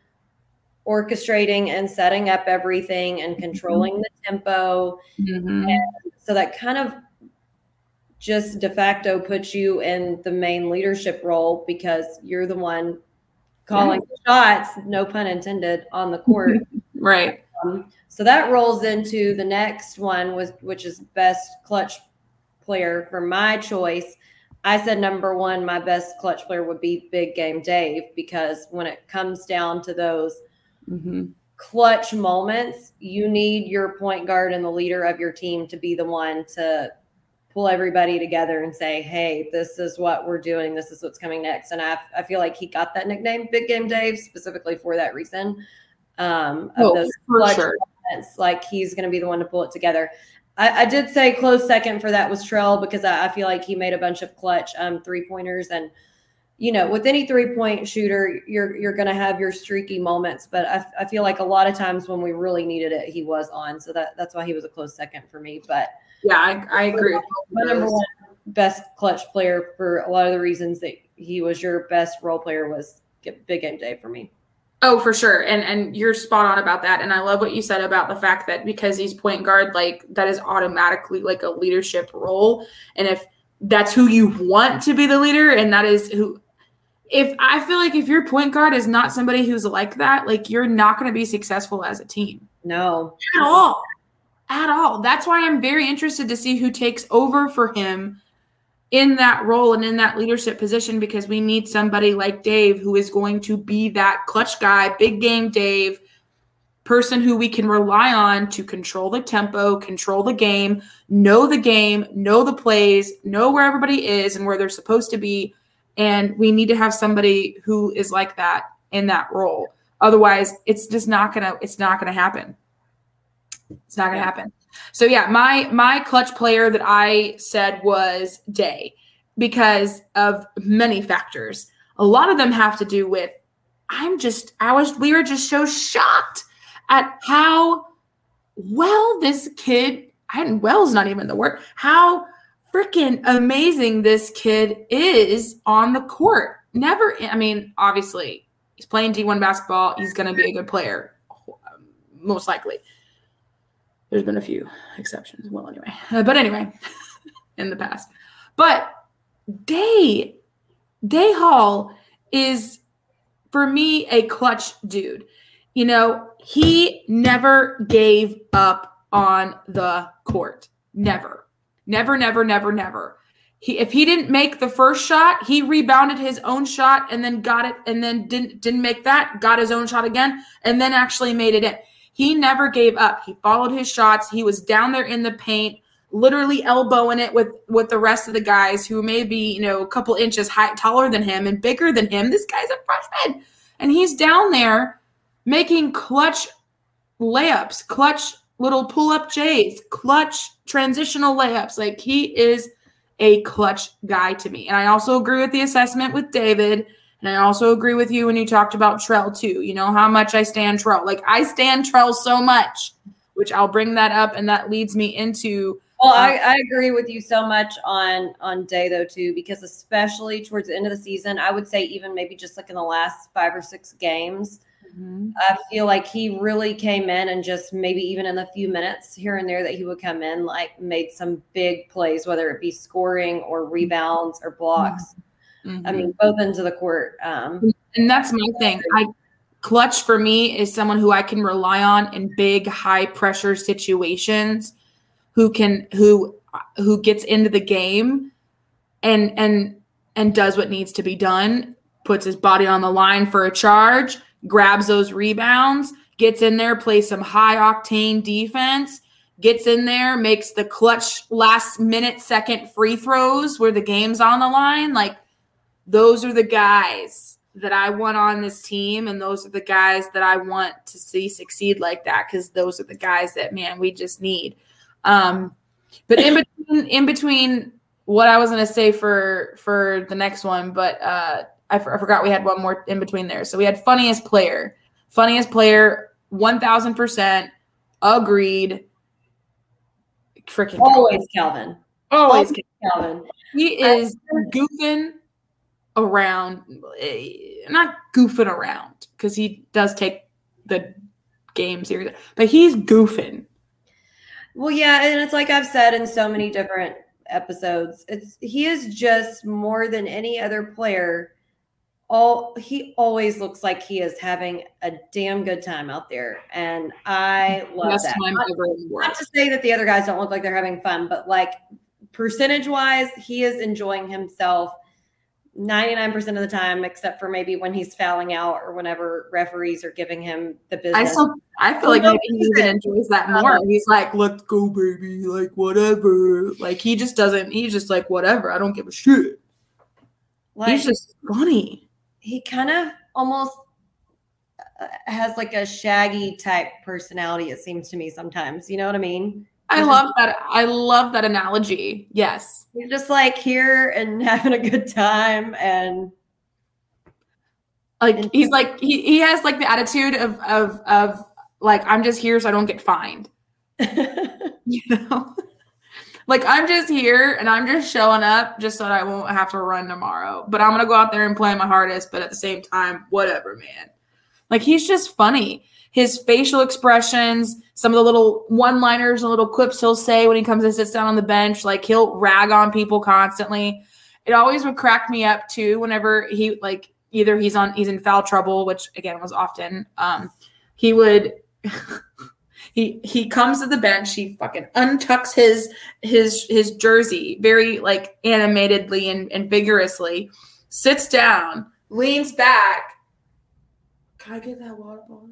orchestrating and setting up everything and controlling the tempo. Mhm. So that kind of just de facto puts you in the main leadership role because you're the one calling the shots, no pun intended, on the court. <laughs> Right. Um, so that rolls into the next one, was which is best clutch player for my choice. I said number one, my best clutch player would be Big Game Dave because when it comes down to those hmm clutch moments, you need your point guard and the leader of your team to be the one to pull everybody together and say, hey, this is what we're doing. This is what's coming next. And I, I feel like he got that nickname, Big Game Dave, specifically for that reason. Um, of Oh, those clutch sure. moments, like he's going to be the one to pull it together. I, I did say close second for that was Trell because I, I feel like he made a bunch of clutch um, three pointers and you know, with any three point shooter, you're you're going to have your streaky moments, but I, I feel like a lot of times when we really needed it, he was on. So that that's why he was a close second for me. But Yeah, I, I agree. my number one best clutch player for a lot of the reasons that he was your best role player was Big Game Dave for me. Oh, for sure. And and you're spot on about that. And I love what you said about the fact that because he's point guard, like that is automatically like a leadership role. And if that's who you want to be the leader, and that is who if I feel like if your point guard is not somebody who's like that, like you're not going to be successful as a team. No. At all. At all. That's why I'm very interested to see who takes over for him in that role and in that leadership position because we need somebody like Dave who is going to be that clutch guy, big game Dave, person who we can rely on to control the tempo, control the game, know the game, know the plays, know where everybody is and where they're supposed to be. And we need to have somebody who is like that in that role. Otherwise, it's just not gonna, it's not gonna happen. It's not gonna happen. So yeah, my my clutch player that I said was Day because of many factors. A lot of them have to do with I'm just I was we were just so shocked at how well this kid and well's not even the word how freaking amazing this kid is on the court. Never I mean obviously he's playing D1 basketball, he's going to be a good player most likely there's been a few exceptions. Well, anyway, uh, but anyway, <laughs> in the past. But Day, Day Hall is for me a clutch dude. You know, he never gave up on the court. Never, never, never, never, never. He, if he didn't make the first shot, he rebounded his own shot and then got it, and then didn't didn't make that, got his own shot again, and then actually made it in. He never gave up. He followed his shots. He was down there in the paint, literally elbowing it with with the rest of the guys who may be, you know, a couple inches high, taller than him and bigger than him. This guy's a freshman, and he's down there making clutch layups, clutch little pull up J's, clutch transitional layups. Like he is a clutch guy to me. And I also agree with the assessment with David and I also agree with you when you talked about Trell too. You know how much I stand Trell. Like I stand Trell so much, which I'll bring that up, and that leads me into. Well, uh, I, I agree with you so much on on Day though too, because especially towards the end of the season, I would say even maybe just like in the last five or six games, mm-hmm. I feel like he really came in and just maybe even in the few minutes here and there that he would come in, like made some big plays, whether it be scoring or rebounds or blocks. Mm-hmm Mm-hmm. I mean, both ends of the court. Um, and that's my thing. I clutch for me is someone who I can rely on in big, high pressure situations, who can who who gets into the game and and and does what needs to be done, puts his body on the line for a charge, grabs those rebounds, gets in there, plays some high octane defense, gets in there, makes the clutch last minute second free throws where the game's on the line. Like those are the guys that I want on this team, and those are the guys that I want to see succeed like that because those are the guys that man we just need. Um, but in between, in between what I was going to say for for the next one, but uh, I, f- I forgot we had one more in between there. So we had funniest player, funniest player, one thousand percent agreed. Freaking always Calvin. Always, always Calvin. He is goofing around, eh, not goofing around because he does take the game serious, but he's goofing. Well, yeah, and it's like I've said in so many different episodes, it's he is just more than any other player. All he always looks like he is having a damn good time out there, and I love Best that. Not, not to say that the other guys don't look like they're having fun, but like percentage wise, he is enjoying himself 99% of the time, except for maybe when he's fouling out or whenever referees are giving him the business. I, still, I feel like maybe he even enjoys that more. Um, he's like, let's go, baby. Like, whatever. Like, he just doesn't, he's just like, whatever. I don't give a shit. Like, he's just funny. He kind of almost uh, has like a shaggy type personality, it seems to me sometimes. You know what I mean? I love that. I love that analogy. Yes. You're just like here and <laughs> having a good time and like he's like he, he has like the attitude of of of like I'm just here so I don't get fined. <laughs> <laughs> you know? like I'm just here and I'm just showing up just so that I won't have to run tomorrow. But I'm gonna go out there and play my hardest, but at the same time, whatever, man. Like he's just funny. His facial expressions, some of the little one-liners and little quips he'll say when he comes and sits down on the bench, like he'll rag on people constantly. It always would crack me up too whenever he like either he's on he's in foul trouble, which again was often. Um, he would <laughs> he he comes to the bench, he fucking untucks his his his jersey very like animatedly and, and vigorously, sits down, leans back. Can I get that water bottle?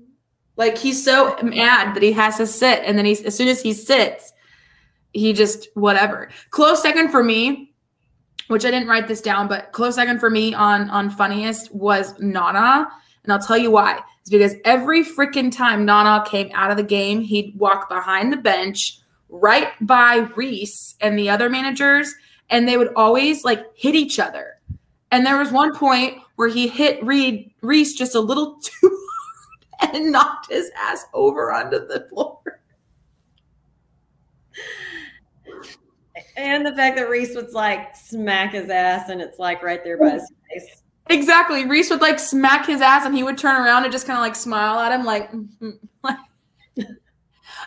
Like he's so mad that he has to sit, and then he's as soon as he sits, he just whatever. Close second for me, which I didn't write this down, but close second for me on on funniest was Nana, and I'll tell you why. It's because every freaking time Nana came out of the game, he'd walk behind the bench, right by Reese and the other managers, and they would always like hit each other. And there was one point where he hit Reed Reese just a little <laughs> too <laughs> and knocked his ass over onto the floor. And the fact that Reese would like smack his ass and it's like right there by his face. Exactly. Reese would like smack his ass and he would turn around and just kind of like smile at him like, like <laughs>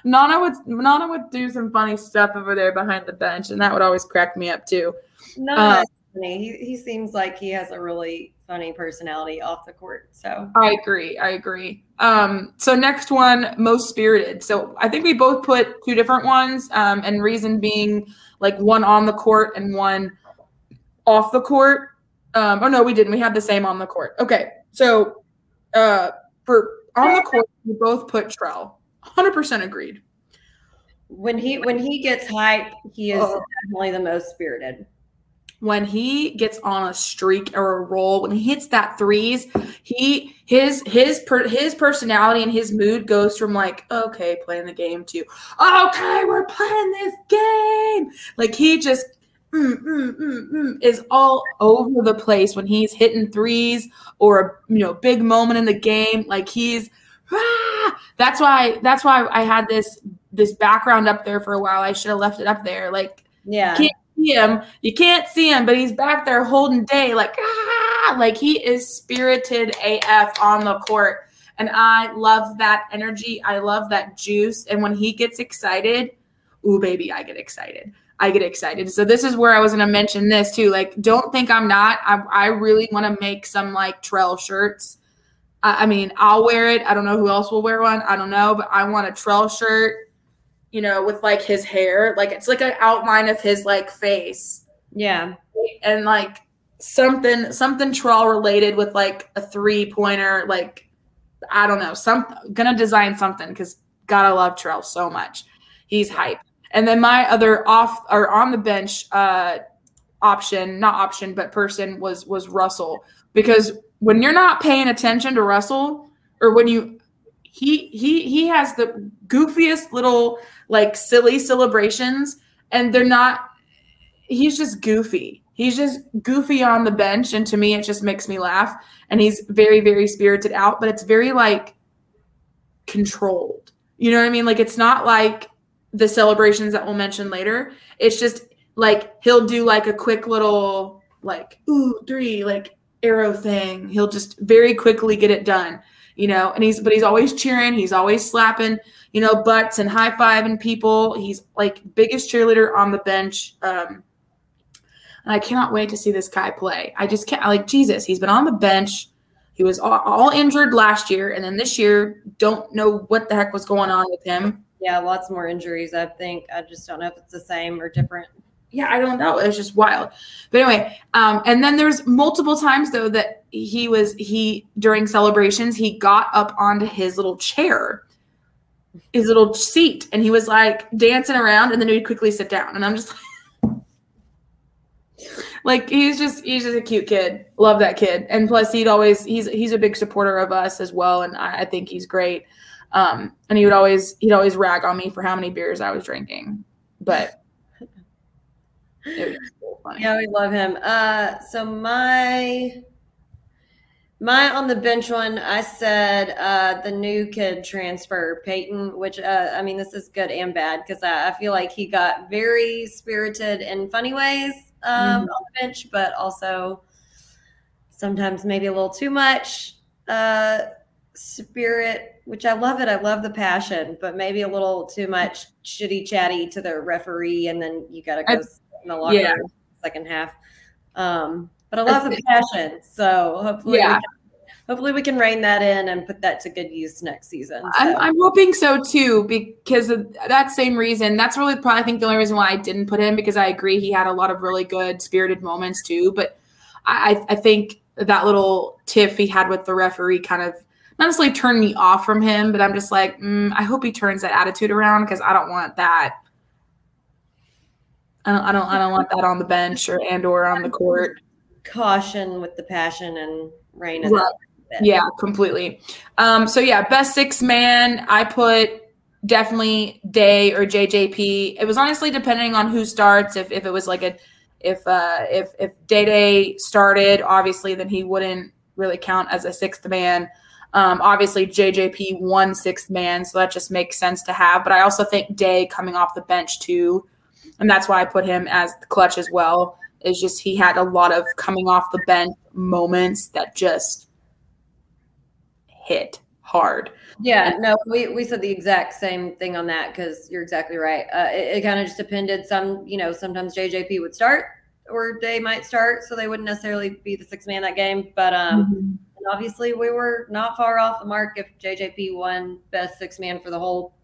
Nana would Nana would do some funny stuff over there behind the bench and that would always crack me up too. No, uh, funny. He he seems like he has a really funny personality off the court. So I agree. I agree. Um, so next one, most spirited. So I think we both put two different ones, um, and reason being like one on the court and one off the court. Um, oh no, we didn't. We had the same on the court. Okay, so uh, for on the court, we both put Trell. Hundred percent agreed. When he when he gets hype, he is oh. definitely the most spirited when he gets on a streak or a roll, when he hits that threes, he his his per, his personality and his mood goes from like okay, playing the game to okay, we're playing this game. Like he just mm, mm, mm, mm is all over the place when he's hitting threes or a you know big moment in the game. Like he's ah! that's why that's why I had this this background up there for a while. I should have left it up there. Like yeah see him. You can't see him, but he's back there holding day, like ah, like he is spirited AF on the court. And I love that energy. I love that juice. And when he gets excited, ooh, baby, I get excited. I get excited. So this is where I was to mention this too. Like, don't think I'm not. I, I really want to make some like Trell shirts. I, I mean, I'll wear it. I don't know who else will wear one. I don't know, but I want a Trell shirt you know, with like his hair. Like it's like an outline of his like face. Yeah. And like something something troll related with like a three pointer, like I don't know, some gonna design something because gotta love Trell so much. He's hype. And then my other off or on the bench uh option, not option, but person was was Russell. Because when you're not paying attention to Russell, or when you he he he has the goofiest little like silly celebrations and they're not he's just goofy. He's just goofy on the bench and to me it just makes me laugh. And he's very very spirited out but it's very like controlled. You know what i mean? Like it's not like the celebrations that we'll mention later. It's just like he'll do like a quick little like ooh three like arrow thing. He'll just very quickly get it done you know, and he's but he's always cheering, he's always slapping, you know, butts and high fiving people. He's like biggest cheerleader on the bench. Um, and I cannot wait to see this guy play. I just can't like Jesus. He's been on the bench. He was all, all injured last year, and then this year, don't know what the heck was going on with him. Yeah, lots more injuries. I think I just don't know if it's the same or different yeah, I don't know. It was just wild. But anyway, um, and then there's multiple times though that he was he during celebrations he got up onto his little chair, his little seat, and he was like dancing around, and then he'd quickly sit down, and I'm just like, <laughs> like he's just he's just a cute kid. Love that kid, and plus he'd always he's he's a big supporter of us as well, and I, I think he's great. Um, and he would always he'd always rag on me for how many beers I was drinking, but yeah, we love him. Uh, so my my on the bench one, I said uh, the new kid transfer, Peyton, which uh, I mean, this is good and bad because I, I, feel like he got very spirited in funny ways um, mm-hmm. on the bench, but also sometimes maybe a little too much. Uh, spirit, which I love it. I love the passion, but maybe a little too much shitty chatty to the referee, and then you got to go I, in the locker yeah. room second half. Um, but I love the passion, so hopefully, yeah. we can, hopefully we can rein that in and put that to good use next season. So. I'm, I'm hoping so too, because of that same reason. That's really probably I think the only reason why I didn't put him because I agree he had a lot of really good spirited moments too, but I, I think that little tiff he had with the referee kind of not necessarily turned me off from him, but I'm just like, mm, I hope he turns that attitude around because I don't want that. I don't, I don't, I don't want that on the bench or and or on the court. Caution with the passion and rein. Right. Yeah, completely. Um, so yeah, best six man, I put definitely Day or JJP. It was honestly depending on who starts. If if it was like a if uh if if Day Day started, obviously then he wouldn't really count as a sixth man. Um, obviously, JJP won sixth man, so that just makes sense to have. But I also think Day coming off the bench too, and that's why I put him as the clutch as well. Is just he had a lot of coming off the bench moments that just hit hard. Yeah, no, we, we said the exact same thing on that because you're exactly right. Uh, it, it kind of just depended. Some, you know, sometimes JJP would start or they might start, so they wouldn't necessarily be the six man that game. But um, mm-hmm. obviously, we were not far off the mark if JJP won best six man for the whole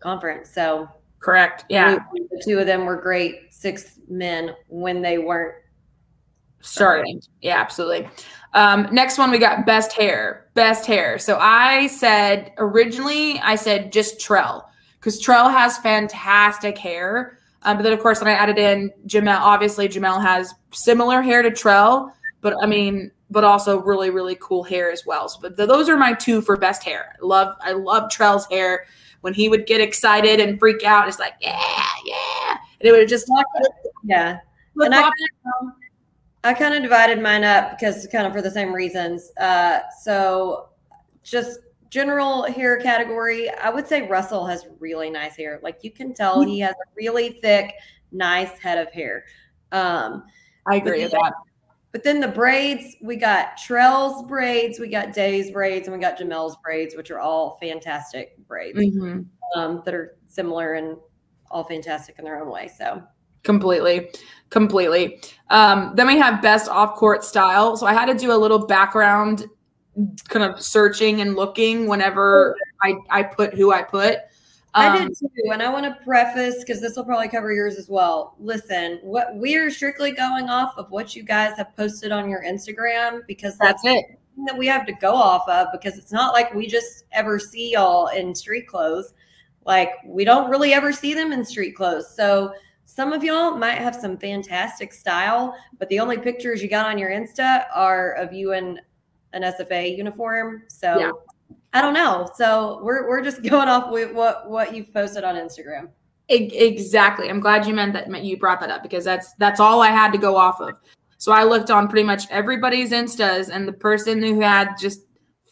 conference. So correct, yeah, we, the two of them were great six men when they weren't starting. Yeah, absolutely. Um, next one, we got best hair. Best hair. So I said originally, I said just Trell because Trell has fantastic hair. Um, but then, of course, when I added in Jamel, obviously Jamel has similar hair to Trell, but I mean, but also really, really cool hair as well. So, but those are my two for best hair. I love, I love Trell's hair. When he would get excited and freak out, it's like, yeah, yeah, and it would just, yeah. And I, I kind of divided mine up because kind of for the same reasons. Uh, so just general hair category, I would say Russell has really nice hair. Like you can tell he has a really thick, nice head of hair. Um, I agree with that. But then the braids, we got Trell's braids, we got Day's braids, and we got Jamel's braids, which are all fantastic braids mm-hmm. um, that are similar and all fantastic in their own way. So. Completely. Completely. Um, then we have best off court style. So i had to do a little background kind of searching and looking whenever i i put who i put um, I did too, and I want to preface because this will probably cover yours as well. Listen, what we are strictly going off of what you guys have posted on your Instagram because that's, that's it that we have to go off of because it's not like we just ever see y'all in street clothes. Like we don't really ever see them in street clothes. So some of y'all might have some fantastic style, but the only pictures you got on your Insta are of you in an SFA uniform. So yeah. I don't know. So we're we're just <laughs> going off with what what you've posted on Instagram. Exactly. I'm glad you meant that you brought that up because that's that's all I had to go off of. So I looked on pretty much everybody's Instas, and the person who had just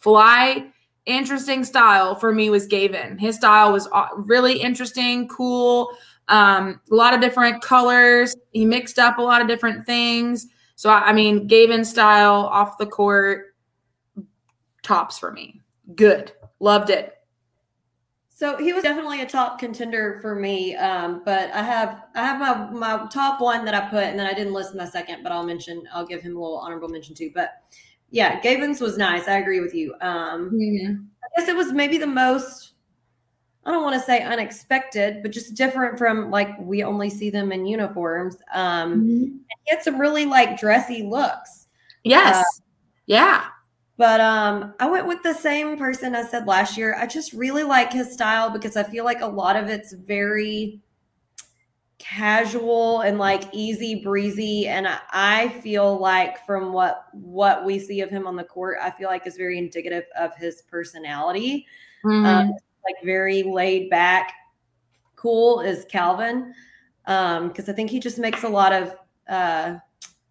fly interesting style for me was Gavin. His style was really interesting, cool um, a lot of different colors. He mixed up a lot of different things. So I mean, Gavin style off the court tops for me. Good, loved it. So he was definitely a top contender for me. Um, but I have I have my my top one that I put, and then I didn't list my second, but I'll mention I'll give him a little honorable mention too. But yeah, Gavin's was nice. I agree with you. Um, mm-hmm. I guess it was maybe the most I don't want to say unexpected, but just different from like we only see them in uniforms. Um, mm-hmm. He had some really like dressy looks. Yes. Uh, yeah. But um, I went with the same person I said last year. I just really like his style because I feel like a lot of it's very casual and like easy breezy and I, I feel like from what what we see of him on the court i feel like is very indicative of his personality mm-hmm. um, like very laid back, cool is Calvin. Um, because I think he just makes a lot of uh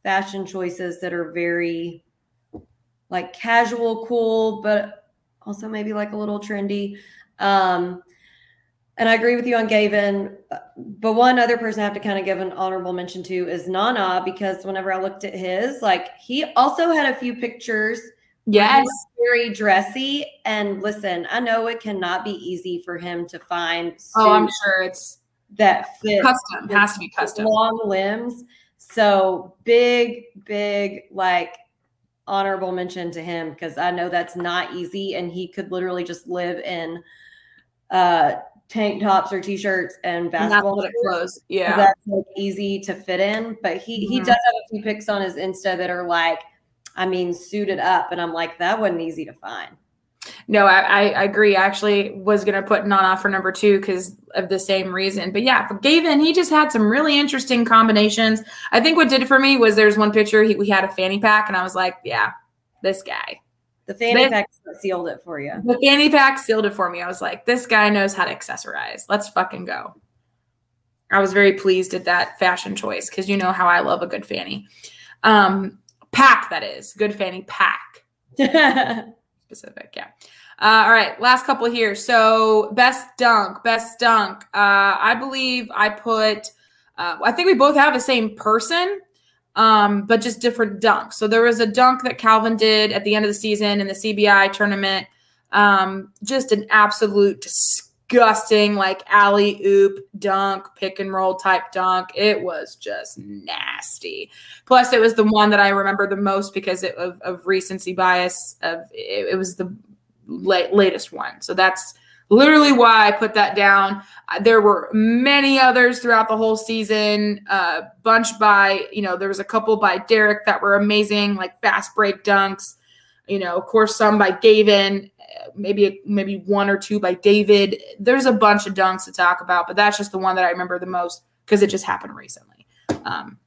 fashion choices that are very like casual, cool, but also maybe like a little trendy. Um, and I agree with you on Gavin. But one other person I have to kind of give an honorable mention to is Nana, because whenever I looked at his, like he also had a few pictures Yes. Very dressy. And listen, I know it cannot be easy for him to find Oh, I'm sure it's that fit custom. Has to be custom. long limbs. So big, big, like honorable mention to him because I know that's not easy, and he could literally just live in uh tank tops or t-shirts and basketball clothes. Yeah. that's like easy to fit in. But he he Mhm. does have a few pics on his Insta that are like, I mean, suited up, and I'm like, that wasn't easy to find. No, I, I agree. I actually was gonna put Nana for number two because of the same reason. But yeah, for Gavin, he just had some really interesting combinations. I think what did it for me was there's one picture he, we had a fanny pack, and I was like, yeah, this guy. The fanny This- pack sealed it for you. The fanny pack sealed it for me. I was like, this guy knows how to accessorize. Let's fucking go. I was very pleased at that fashion choice because you know how I love a good fanny. Um, pack, that is. Good fanny pack. <laughs> specific. Yeah. Uh, all right. Last couple here. So best dunk, best dunk. Uh, I believe I put. Uh, I think we both have the same person, um, but just different dunks. So there was a dunk that Calvin did at the end of the season in the CBI tournament. Um, just an absolute disgusting, like alley oop dunk, pick and roll type dunk. It was just nasty. Plus, it was the one that I remember the most because it, of, of recency bias. Of it, it was the late, latest one, so that's literally why I put that down. Uh, There were many others throughout the whole season. Uh, bunch by you know, there was a couple by Derek that were amazing, like fast break dunks. You know, of course, some by Gavin. Maybe maybe one or two by David. There's a bunch of dunks to talk about, but that's just the one that I remember the most because it just happened recently. Um,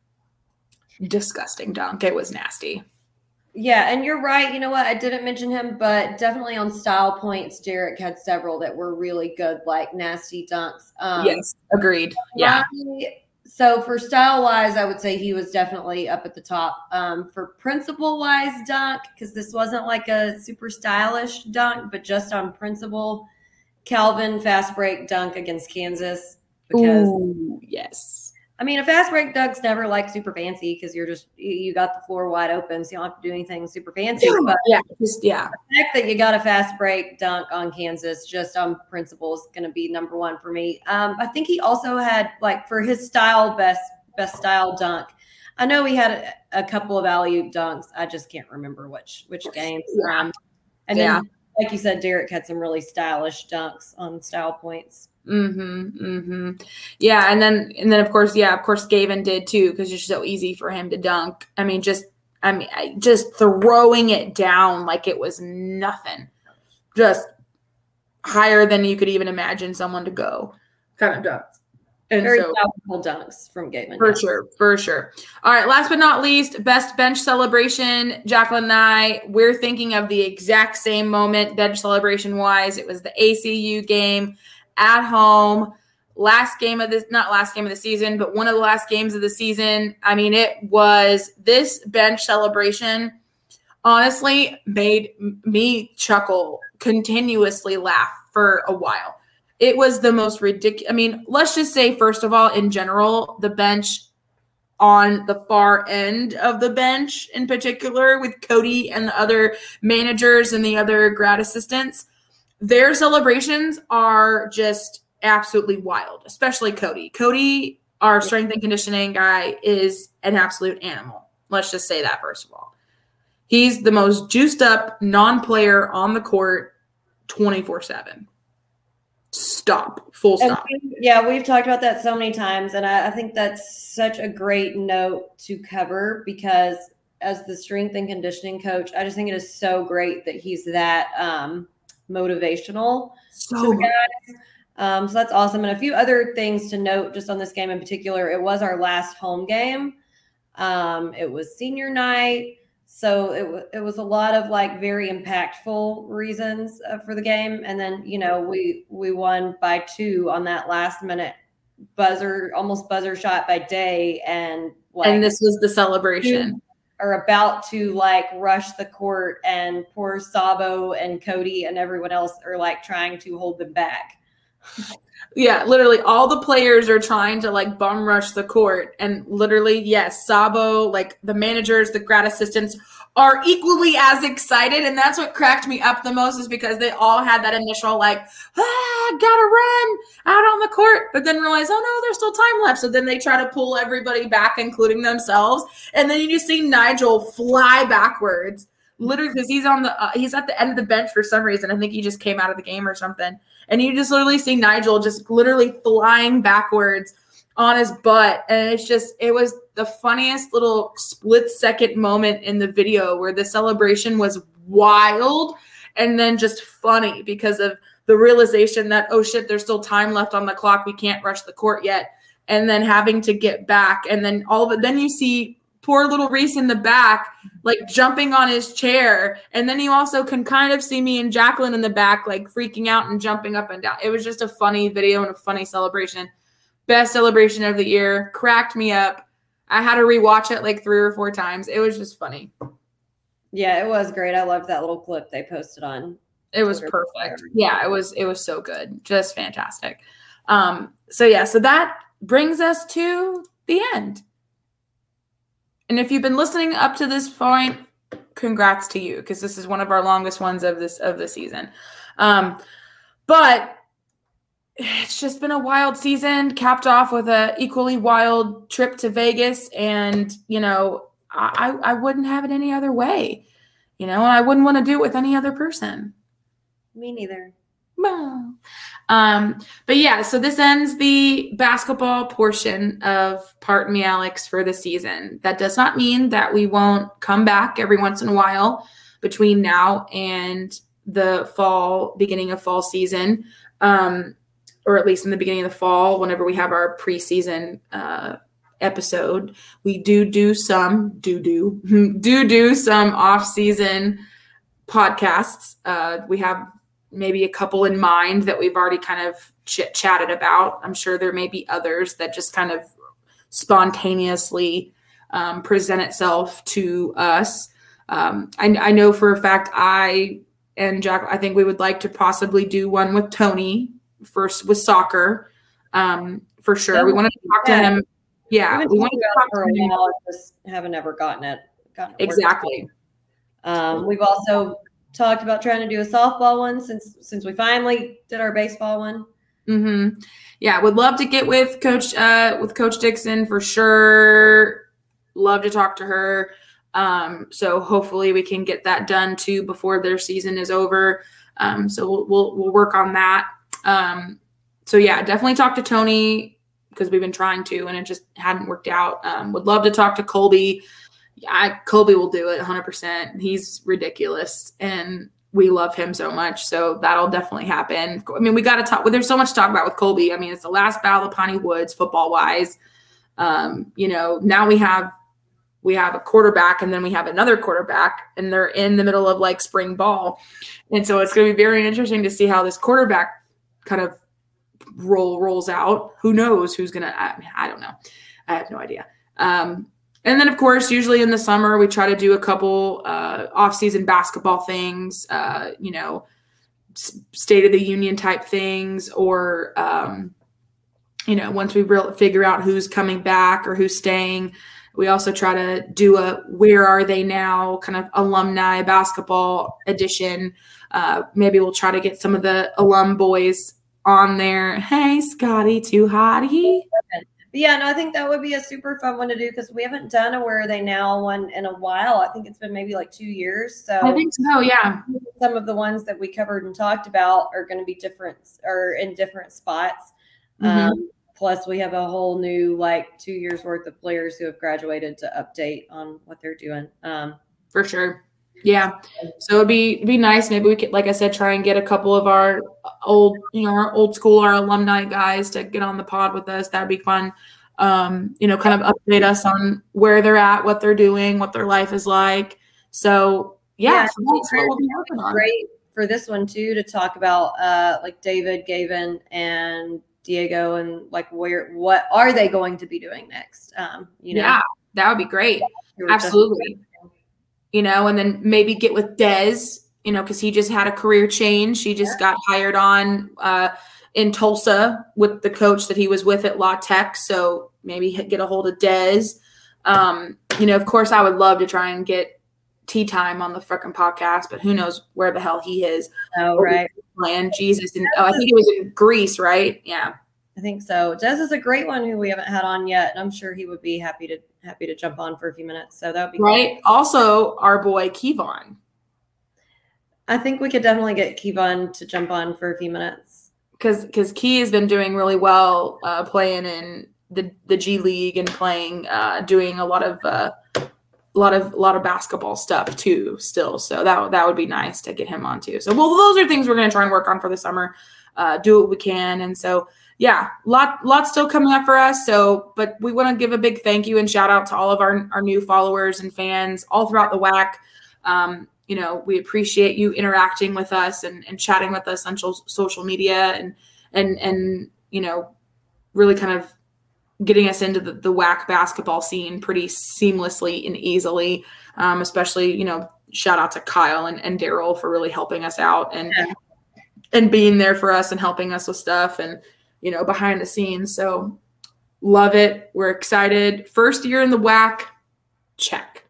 disgusting dunk. It was nasty. Yeah, and you're right. You know what? I didn't mention him, but definitely on style points, Derek had several that were really good, like nasty dunks. Um, yes, agreed. Yeah, my- so for style wise, I would say he was definitely up at the top. Um, for principle wise dunk, because this wasn't like a super stylish dunk, but just on principle, Calvin fast break dunk against Kansas. Because Ooh, yes. I mean, a fast break dunk's never like super fancy because you're just you- got the floor wide open, so you don't have to do anything super fancy. But Yeah, just yeah. the fact that you got a fast break dunk on Kansas just on principle is going to be number one for me. Um, I think he also had like for his style best best style dunk. I know he had a, a couple of alley oop dunks. I just can't remember which which games. Yeah. Um, and Yeah. then, like you said, Derek had some really stylish dunks on style points. Mm-hmm. Mm-hmm. Yeah, and then and then of course, yeah, of course Gavin did too, because it's so easy for him to dunk. I mean, just I mean, I, just throwing it down like it was nothing. Just higher than you could even imagine someone to go. Kind of dunks. And Very so dunks from Gavin. For yeah. sure, for sure. All right, last but not least, best bench celebration. Jacqueline and I, we're thinking of the exact same moment, bench celebration wise. It was the ACU game at home, last game of this, not last game of the season, but one of the last games of the season. I mean, it was this bench celebration honestly made me chuckle, continuously laugh for a while. It was the most ridiculous. I mean, let's just say, first of all, in general, the bench on the far end of the bench, in particular, with Cody and the other managers and the other grad assistants, their celebrations are just absolutely wild, especially Cody. Cody, our strength and conditioning guy, is an absolute animal. Let's just say that, first of all. He's the most juiced up non player on the court 24 7. Stop. Full stop. we- yeah, we've talked about that so many times, and I, I think that's such a great note to cover because as the strength and conditioning coach, I just think it is so great that he's that um, motivational. So much. Um, so that's awesome. And a few other things to note just on this game in particular. It was our last home game. Um, it was senior night. So it, wa- it was a lot of like very impactful reasons uh, for the game. And then, you know, we, we won by two on that last minute buzzer, almost buzzer shot by day. And like, and this was the celebration. Are about to like rush the court and poor Sabo and Cody and everyone else are like trying to hold them back. Yeah, literally all the players are trying to like bum rush the court. And literally, yes, Sabo, like the managers, the grad assistants are equally as excited. And that's what cracked me up the most is because they all had that initial like, ah, gotta run out on the court, but then realize, oh no, there's still time left. So then they try to pull everybody back, including themselves. And then you just see Nigel fly backwards literally because he's on the uh, he's at the end of the bench for some reason. I think he just came out of the game or something. And you just literally see Nigel just literally flying backwards on his butt. And it's just it was the funniest little split second moment in the video where the celebration was wild and then just funny because of the realization that oh shit, there's still time left on the clock. We can't rush the court yet. And then having to get back, and then all of it. Then you see poor little Reese in the back, like jumping on his chair. And then you also can kind of see me and Jacqueline in the back, like freaking out and jumping up and down. It was just a funny video and a funny celebration. Best celebration of the year. Cracked me up. I had to rewatch it like three or four times. It was just funny. Yeah, it was great. I loved that little clip they posted on. It was Twitter. perfect. Yeah, it was it was so good. Just fantastic. Um so yeah, so that brings us to the end. And if you've been listening up to this point, congrats to you because this is one of our longest ones of this of the season. Um, but it's just been a wild season, capped off with a equally wild trip to Vegas, and you know, I I wouldn't have it any other way, you know, and I wouldn't want to do it with any other person. Me neither. Um, but yeah, so this ends the basketball portion of Part Me Alex for the season. That does not mean that we won't come back every once in a while between now and the fall, beginning of fall season, um, or at least in the beginning of the fall, whenever we have our preseason uh, episode. We do do some, do do, <laughs> do do some off season podcasts. Uh, we have maybe a couple in mind that we've already kind of chit chatted about. I'm sure there may be others that just kind of spontaneously um, present itself to us. Um, I, I, know for a fact I and Jack, I think we would like to possibly do one with Tony first with soccer um, for sure. we want to talk to him. Yeah, we want to talk to him. While, just haven't ever gotten it. Gotten it exactly. Um, we've also talked about trying to do a softball one since since we finally did our baseball one. Mm-hmm. Yeah, would love to get with Coach uh, with Coach Dixon for sure. Love to talk to her. Um, so hopefully we can get that done too before their season is over. Um, so we'll, we'll, we'll work on that. Um, so yeah, definitely talk to Tony because we've been trying to and it just hadn't worked out. Um, would love to talk to Colby. I Colby will do it 100%. He's ridiculous and we love him so much. So that'll definitely happen. I mean, we got to talk. Well, there's so much to talk about with Colby. I mean, it's the last battle of Piney Woods football wise. Um, you know, now we have we have a quarterback and then we have another quarterback and they're in the middle of like spring ball. And so it's going to be very interesting to see how this quarterback kind of roll rolls out. Who knows who's to I, mean, I don't know. I have no idea. Um, and then, of course, usually in the summer, we try to do a couple uh, off-season basketball things, uh, you know, State of the Union type things, or um, you know, once we real figure out who's coming back or who's staying, we also try to do a "Where Are They Now" kind of alumni basketball edition. Uh, maybe we'll try to get some of the alum boys on there. Hey, Scotty, too hottie. Yeah, no, I think that would be a super fun one to do because we haven't done a Where Are They Now one in a while. I think it's been maybe like two years. So I think so, yeah. Some of the ones that we covered and talked about are going to be different or in different spots. Mm-hmm. Um, plus, we have a whole new like two years worth of players who have graduated to update on what they're doing. Um, For sure. Yeah. So it'd be it'd be nice. Maybe we could, like I said, try and get a couple of our old, you know, our old school, our alumni guys to get on the pod with us. That'd be fun. Um, you know, kind of update us on where they're at, what they're doing, what their life is like. So yeah, yeah so that's what we'll be working on. Great for this one too to talk about uh like David, Gavin, and Diego and like where what are they going to be doing next? Um, you know, yeah, that would be great. Absolutely you know, and then maybe get with Dez, you know, because he just had a career change. He just got hired on uh, in Tulsa with the coach that he was with at La Tech. So maybe get a hold of Dez. Um, you know, of course, I would love to try and get tea time on the freaking podcast, but who knows where the hell he is? Oh, right. Man, Jesus. And oh, I think it was in Greece, right? Yeah. I think so. Dez is a great one who we haven't had on yet. and I'm sure he would be happy to happy to jump on for a few minutes. So that would be right. Great. Also, our boy Kevon. I think we could definitely get Kevon to jump on for a few minutes. Because because Key has been doing really well uh, playing in the the G League and playing uh, doing a lot of uh, a lot of a lot of basketball stuff too still. So that that would be nice to get him on too. So well, those are things we're going to try and work on for the summer. Uh, do what we can, and so yeah, lot lot still coming up for us. So, but we want to give a big thank you and shout out to all of our our new followers and fans all throughout the WAC. Um, you know, we appreciate you interacting with us and, and chatting with us on social media and and and you know, really kind of getting us into the, the WAC basketball scene pretty seamlessly and easily. Um, especially, you know, shout out to Kyle and, and Daryl for really helping us out and yeah. and being there for us and helping us with stuff and you know, behind the scenes. So love it. We're excited. First year in the WAC, check.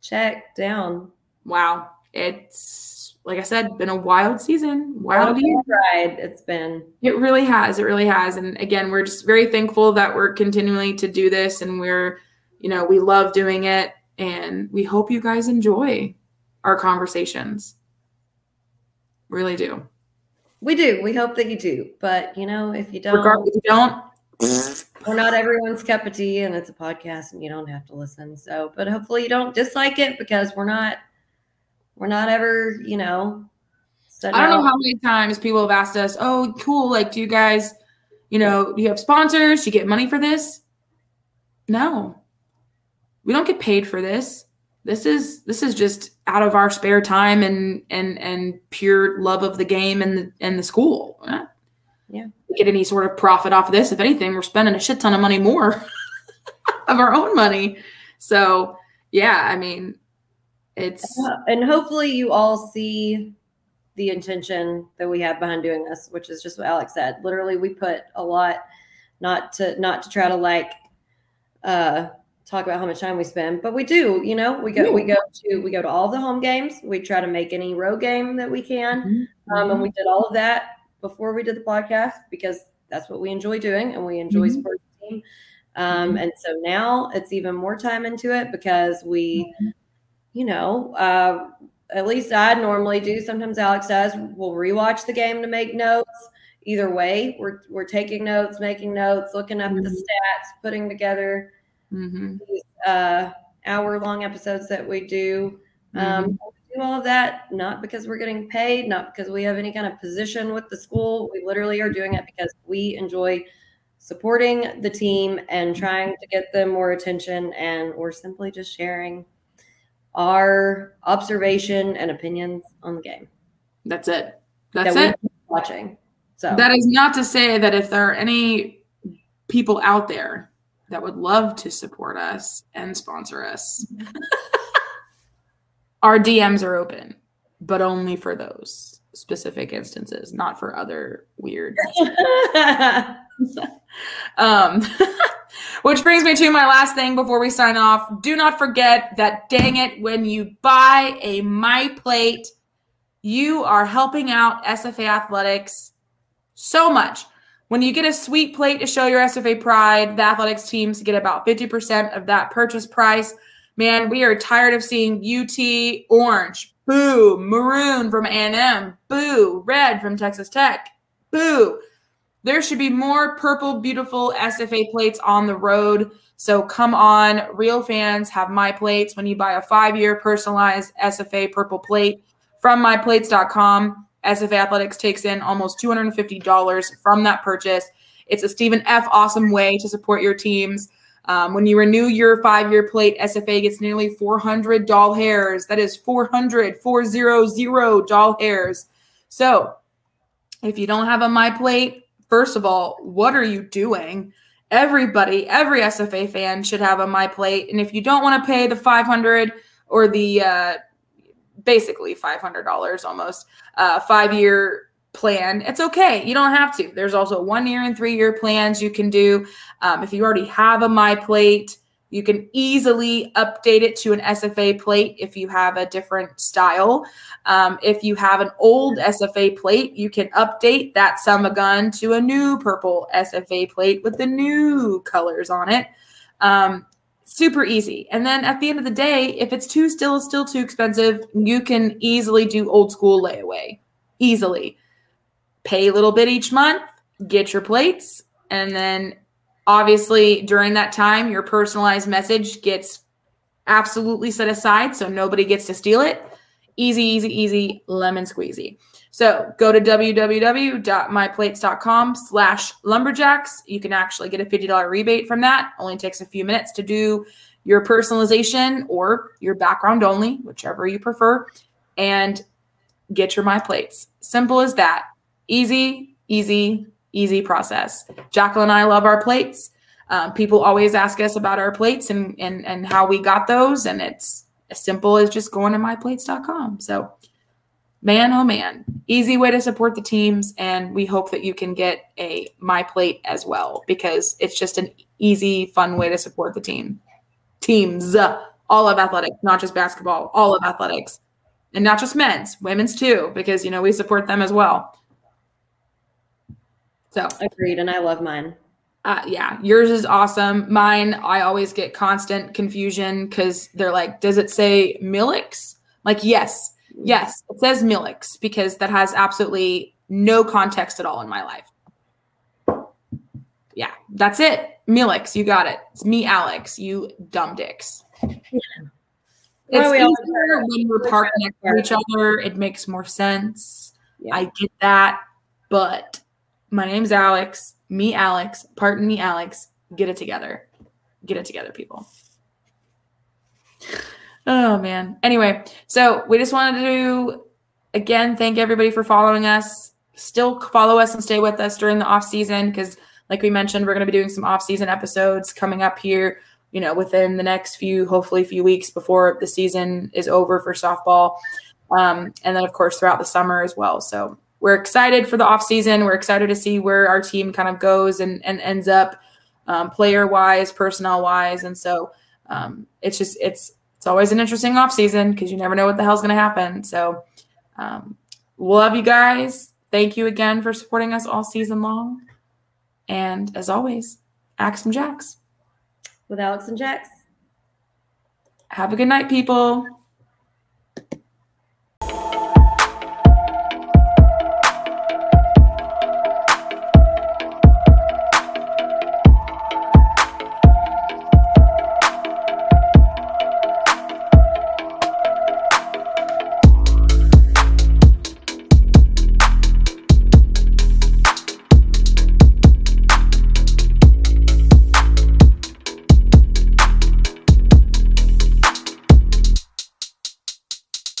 Check down. Wow. It's like I said, been a wild season. Wild ride it's been. It really has. It really has. And again, we're just very thankful that we're continuing to do this and we're, you know, we love doing it and we hope you guys enjoy our conversations. Really do. We do. We hope that you do. But you know, if you don't, Regardless, you don't, we're not everyone's cup of tea, and it's a podcast, and you don't have to listen. So, but hopefully, you don't dislike it because we're not, we're not ever, you know. I don't know how many times people have asked us, "Oh, cool! Like, do you guys, you know, do you have sponsors? Do you get money for this?" No, we don't get paid for this this is this is just out of our spare time and and and pure love of the game and the and the school. Yeah. get any sort of profit off of this. If anything, we're spending a shit ton of money more <laughs> of our own money. So yeah, I mean, it's and hopefully you all see the intention that we have behind doing this, which is just what Alex said. Literally, we put a lot, not to not to try to like uh talk about how much time we spend, but we do. You know, we go we go to we go to all the home games. We try to make any road game that we can, mm-hmm. um, and we did all of that before we did the podcast because that's what we enjoy doing, and we enjoy mm-hmm. sports team. Um, mm-hmm. And so now it's even more time into it because we, mm-hmm. you know, uh, at least I normally do. Sometimes Alex does. We'll rewatch the game to make notes. Either way, we're we're taking notes, making notes, looking up the mm-hmm. stats, putting together mm-hmm. these uh, hour long episodes that we do. Um, mm-hmm. we do all of that not because we're getting paid, not because we have any kind of position with the school. We literally are doing it because we enjoy supporting the team and trying to get them more attention. And we're simply just sharing our observation and opinions on the game. That's it. That's that it. Watching. So that is not to say that if there are any people out there that would love to support us and sponsor us, <laughs> our DMs are open, but only for those specific instances, not for other weird. <laughs> <laughs> um, which brings me to my last thing before we sign off. Do not forget that, dang it, when you buy a My Plate, you are helping out SFA Athletics so much. When you get a sweet plate to show your SFA pride, the athletics teams get about 50% of that purchase price. Man, we are tired of seeing UT orange, boo, maroon from A&M, boo, red from Texas Tech, boo. There should be more purple, beautiful SFA plates on the road. So come on, real fans have my plates when you buy a five year personalized SFA purple plate from myplates.com. SFA Athletics takes in almost $250 from that purchase. It's a Stephen F. Awesome way to support your teams. Um, when you renew your five year plate, SFA gets nearly 400 doll hairs. That is 400, 400 doll hairs. So if you don't have a My Plate, first of all, what are you doing? Everybody, every SFA fan should have a My Plate. And if you don't want to pay the 500 or the uh, basically $500 almost, uh, five year plan, it's okay. You don't have to. There's also one year and three year plans you can do. Um, if you already have a My Plate, you can easily update it to an SFA plate if you have a different style. Um, if you have an old SFA plate, you can update that summer gun to a new purple SFA plate with the new colors on it. Um, super easy. And then at the end of the day, if it's too still still too expensive, you can easily do old school layaway. Easily. Pay a little bit each month, get your plates, and then obviously during that time your personalized message gets absolutely set aside so nobody gets to steal it. Easy, easy, easy, lemon squeezy. So go to www.myplates.com slash lumberjacks. You can actually get a $50 rebate from that. Only takes a few minutes to do your personalization or your background only, whichever you prefer, and get your My Plates. Simple as that. Easy, easy, easy process. Jacqueline and I love our plates. Um, people always ask us about our plates and, and, and how we got those. And it's as simple as just going to myplates.com. So man, oh man, easy way to support the teams. And we hope that you can get a My Plate as well because it's just an easy, fun way to support the team. Teams, all of athletics, not just basketball, all of athletics. And not just men's, women's too, because, you know, we support them as well. So agreed. And I love mine. Uh, yeah, yours is awesome. Mine, I always get constant confusion because they're like, does it say Millix? Like, yes, Yes, it says Milix because that has absolutely no context at all in my life. Yeah, that's it. Milix, you got it. It's me, Alex. You dumb dicks. It's we easier when we're parked next to each other. It makes more sense. Yeah. I get that, but my name's Alex. Me, Alex. Pardon me, Alex. Get it together. Get it together, people. Oh man. Anyway, so we just wanted to again thank everybody for following us. Still follow us and stay with us during the off season because, like we mentioned, we're going to be doing some off season episodes coming up here. You know, within the next few, hopefully, few weeks before the season is over for softball, um, and then of course throughout the summer as well. So we're excited for the off season. We're excited to see where our team kind of goes and, and ends up, um, player wise, personnel wise, and so um, it's just it's it's always an interesting off season because you never know what the hell's going to happen. So, um, love you guys. Thank you again for supporting us all season long. And as always, Axe and Jacks. With Alex and Jax. Have a good night, people.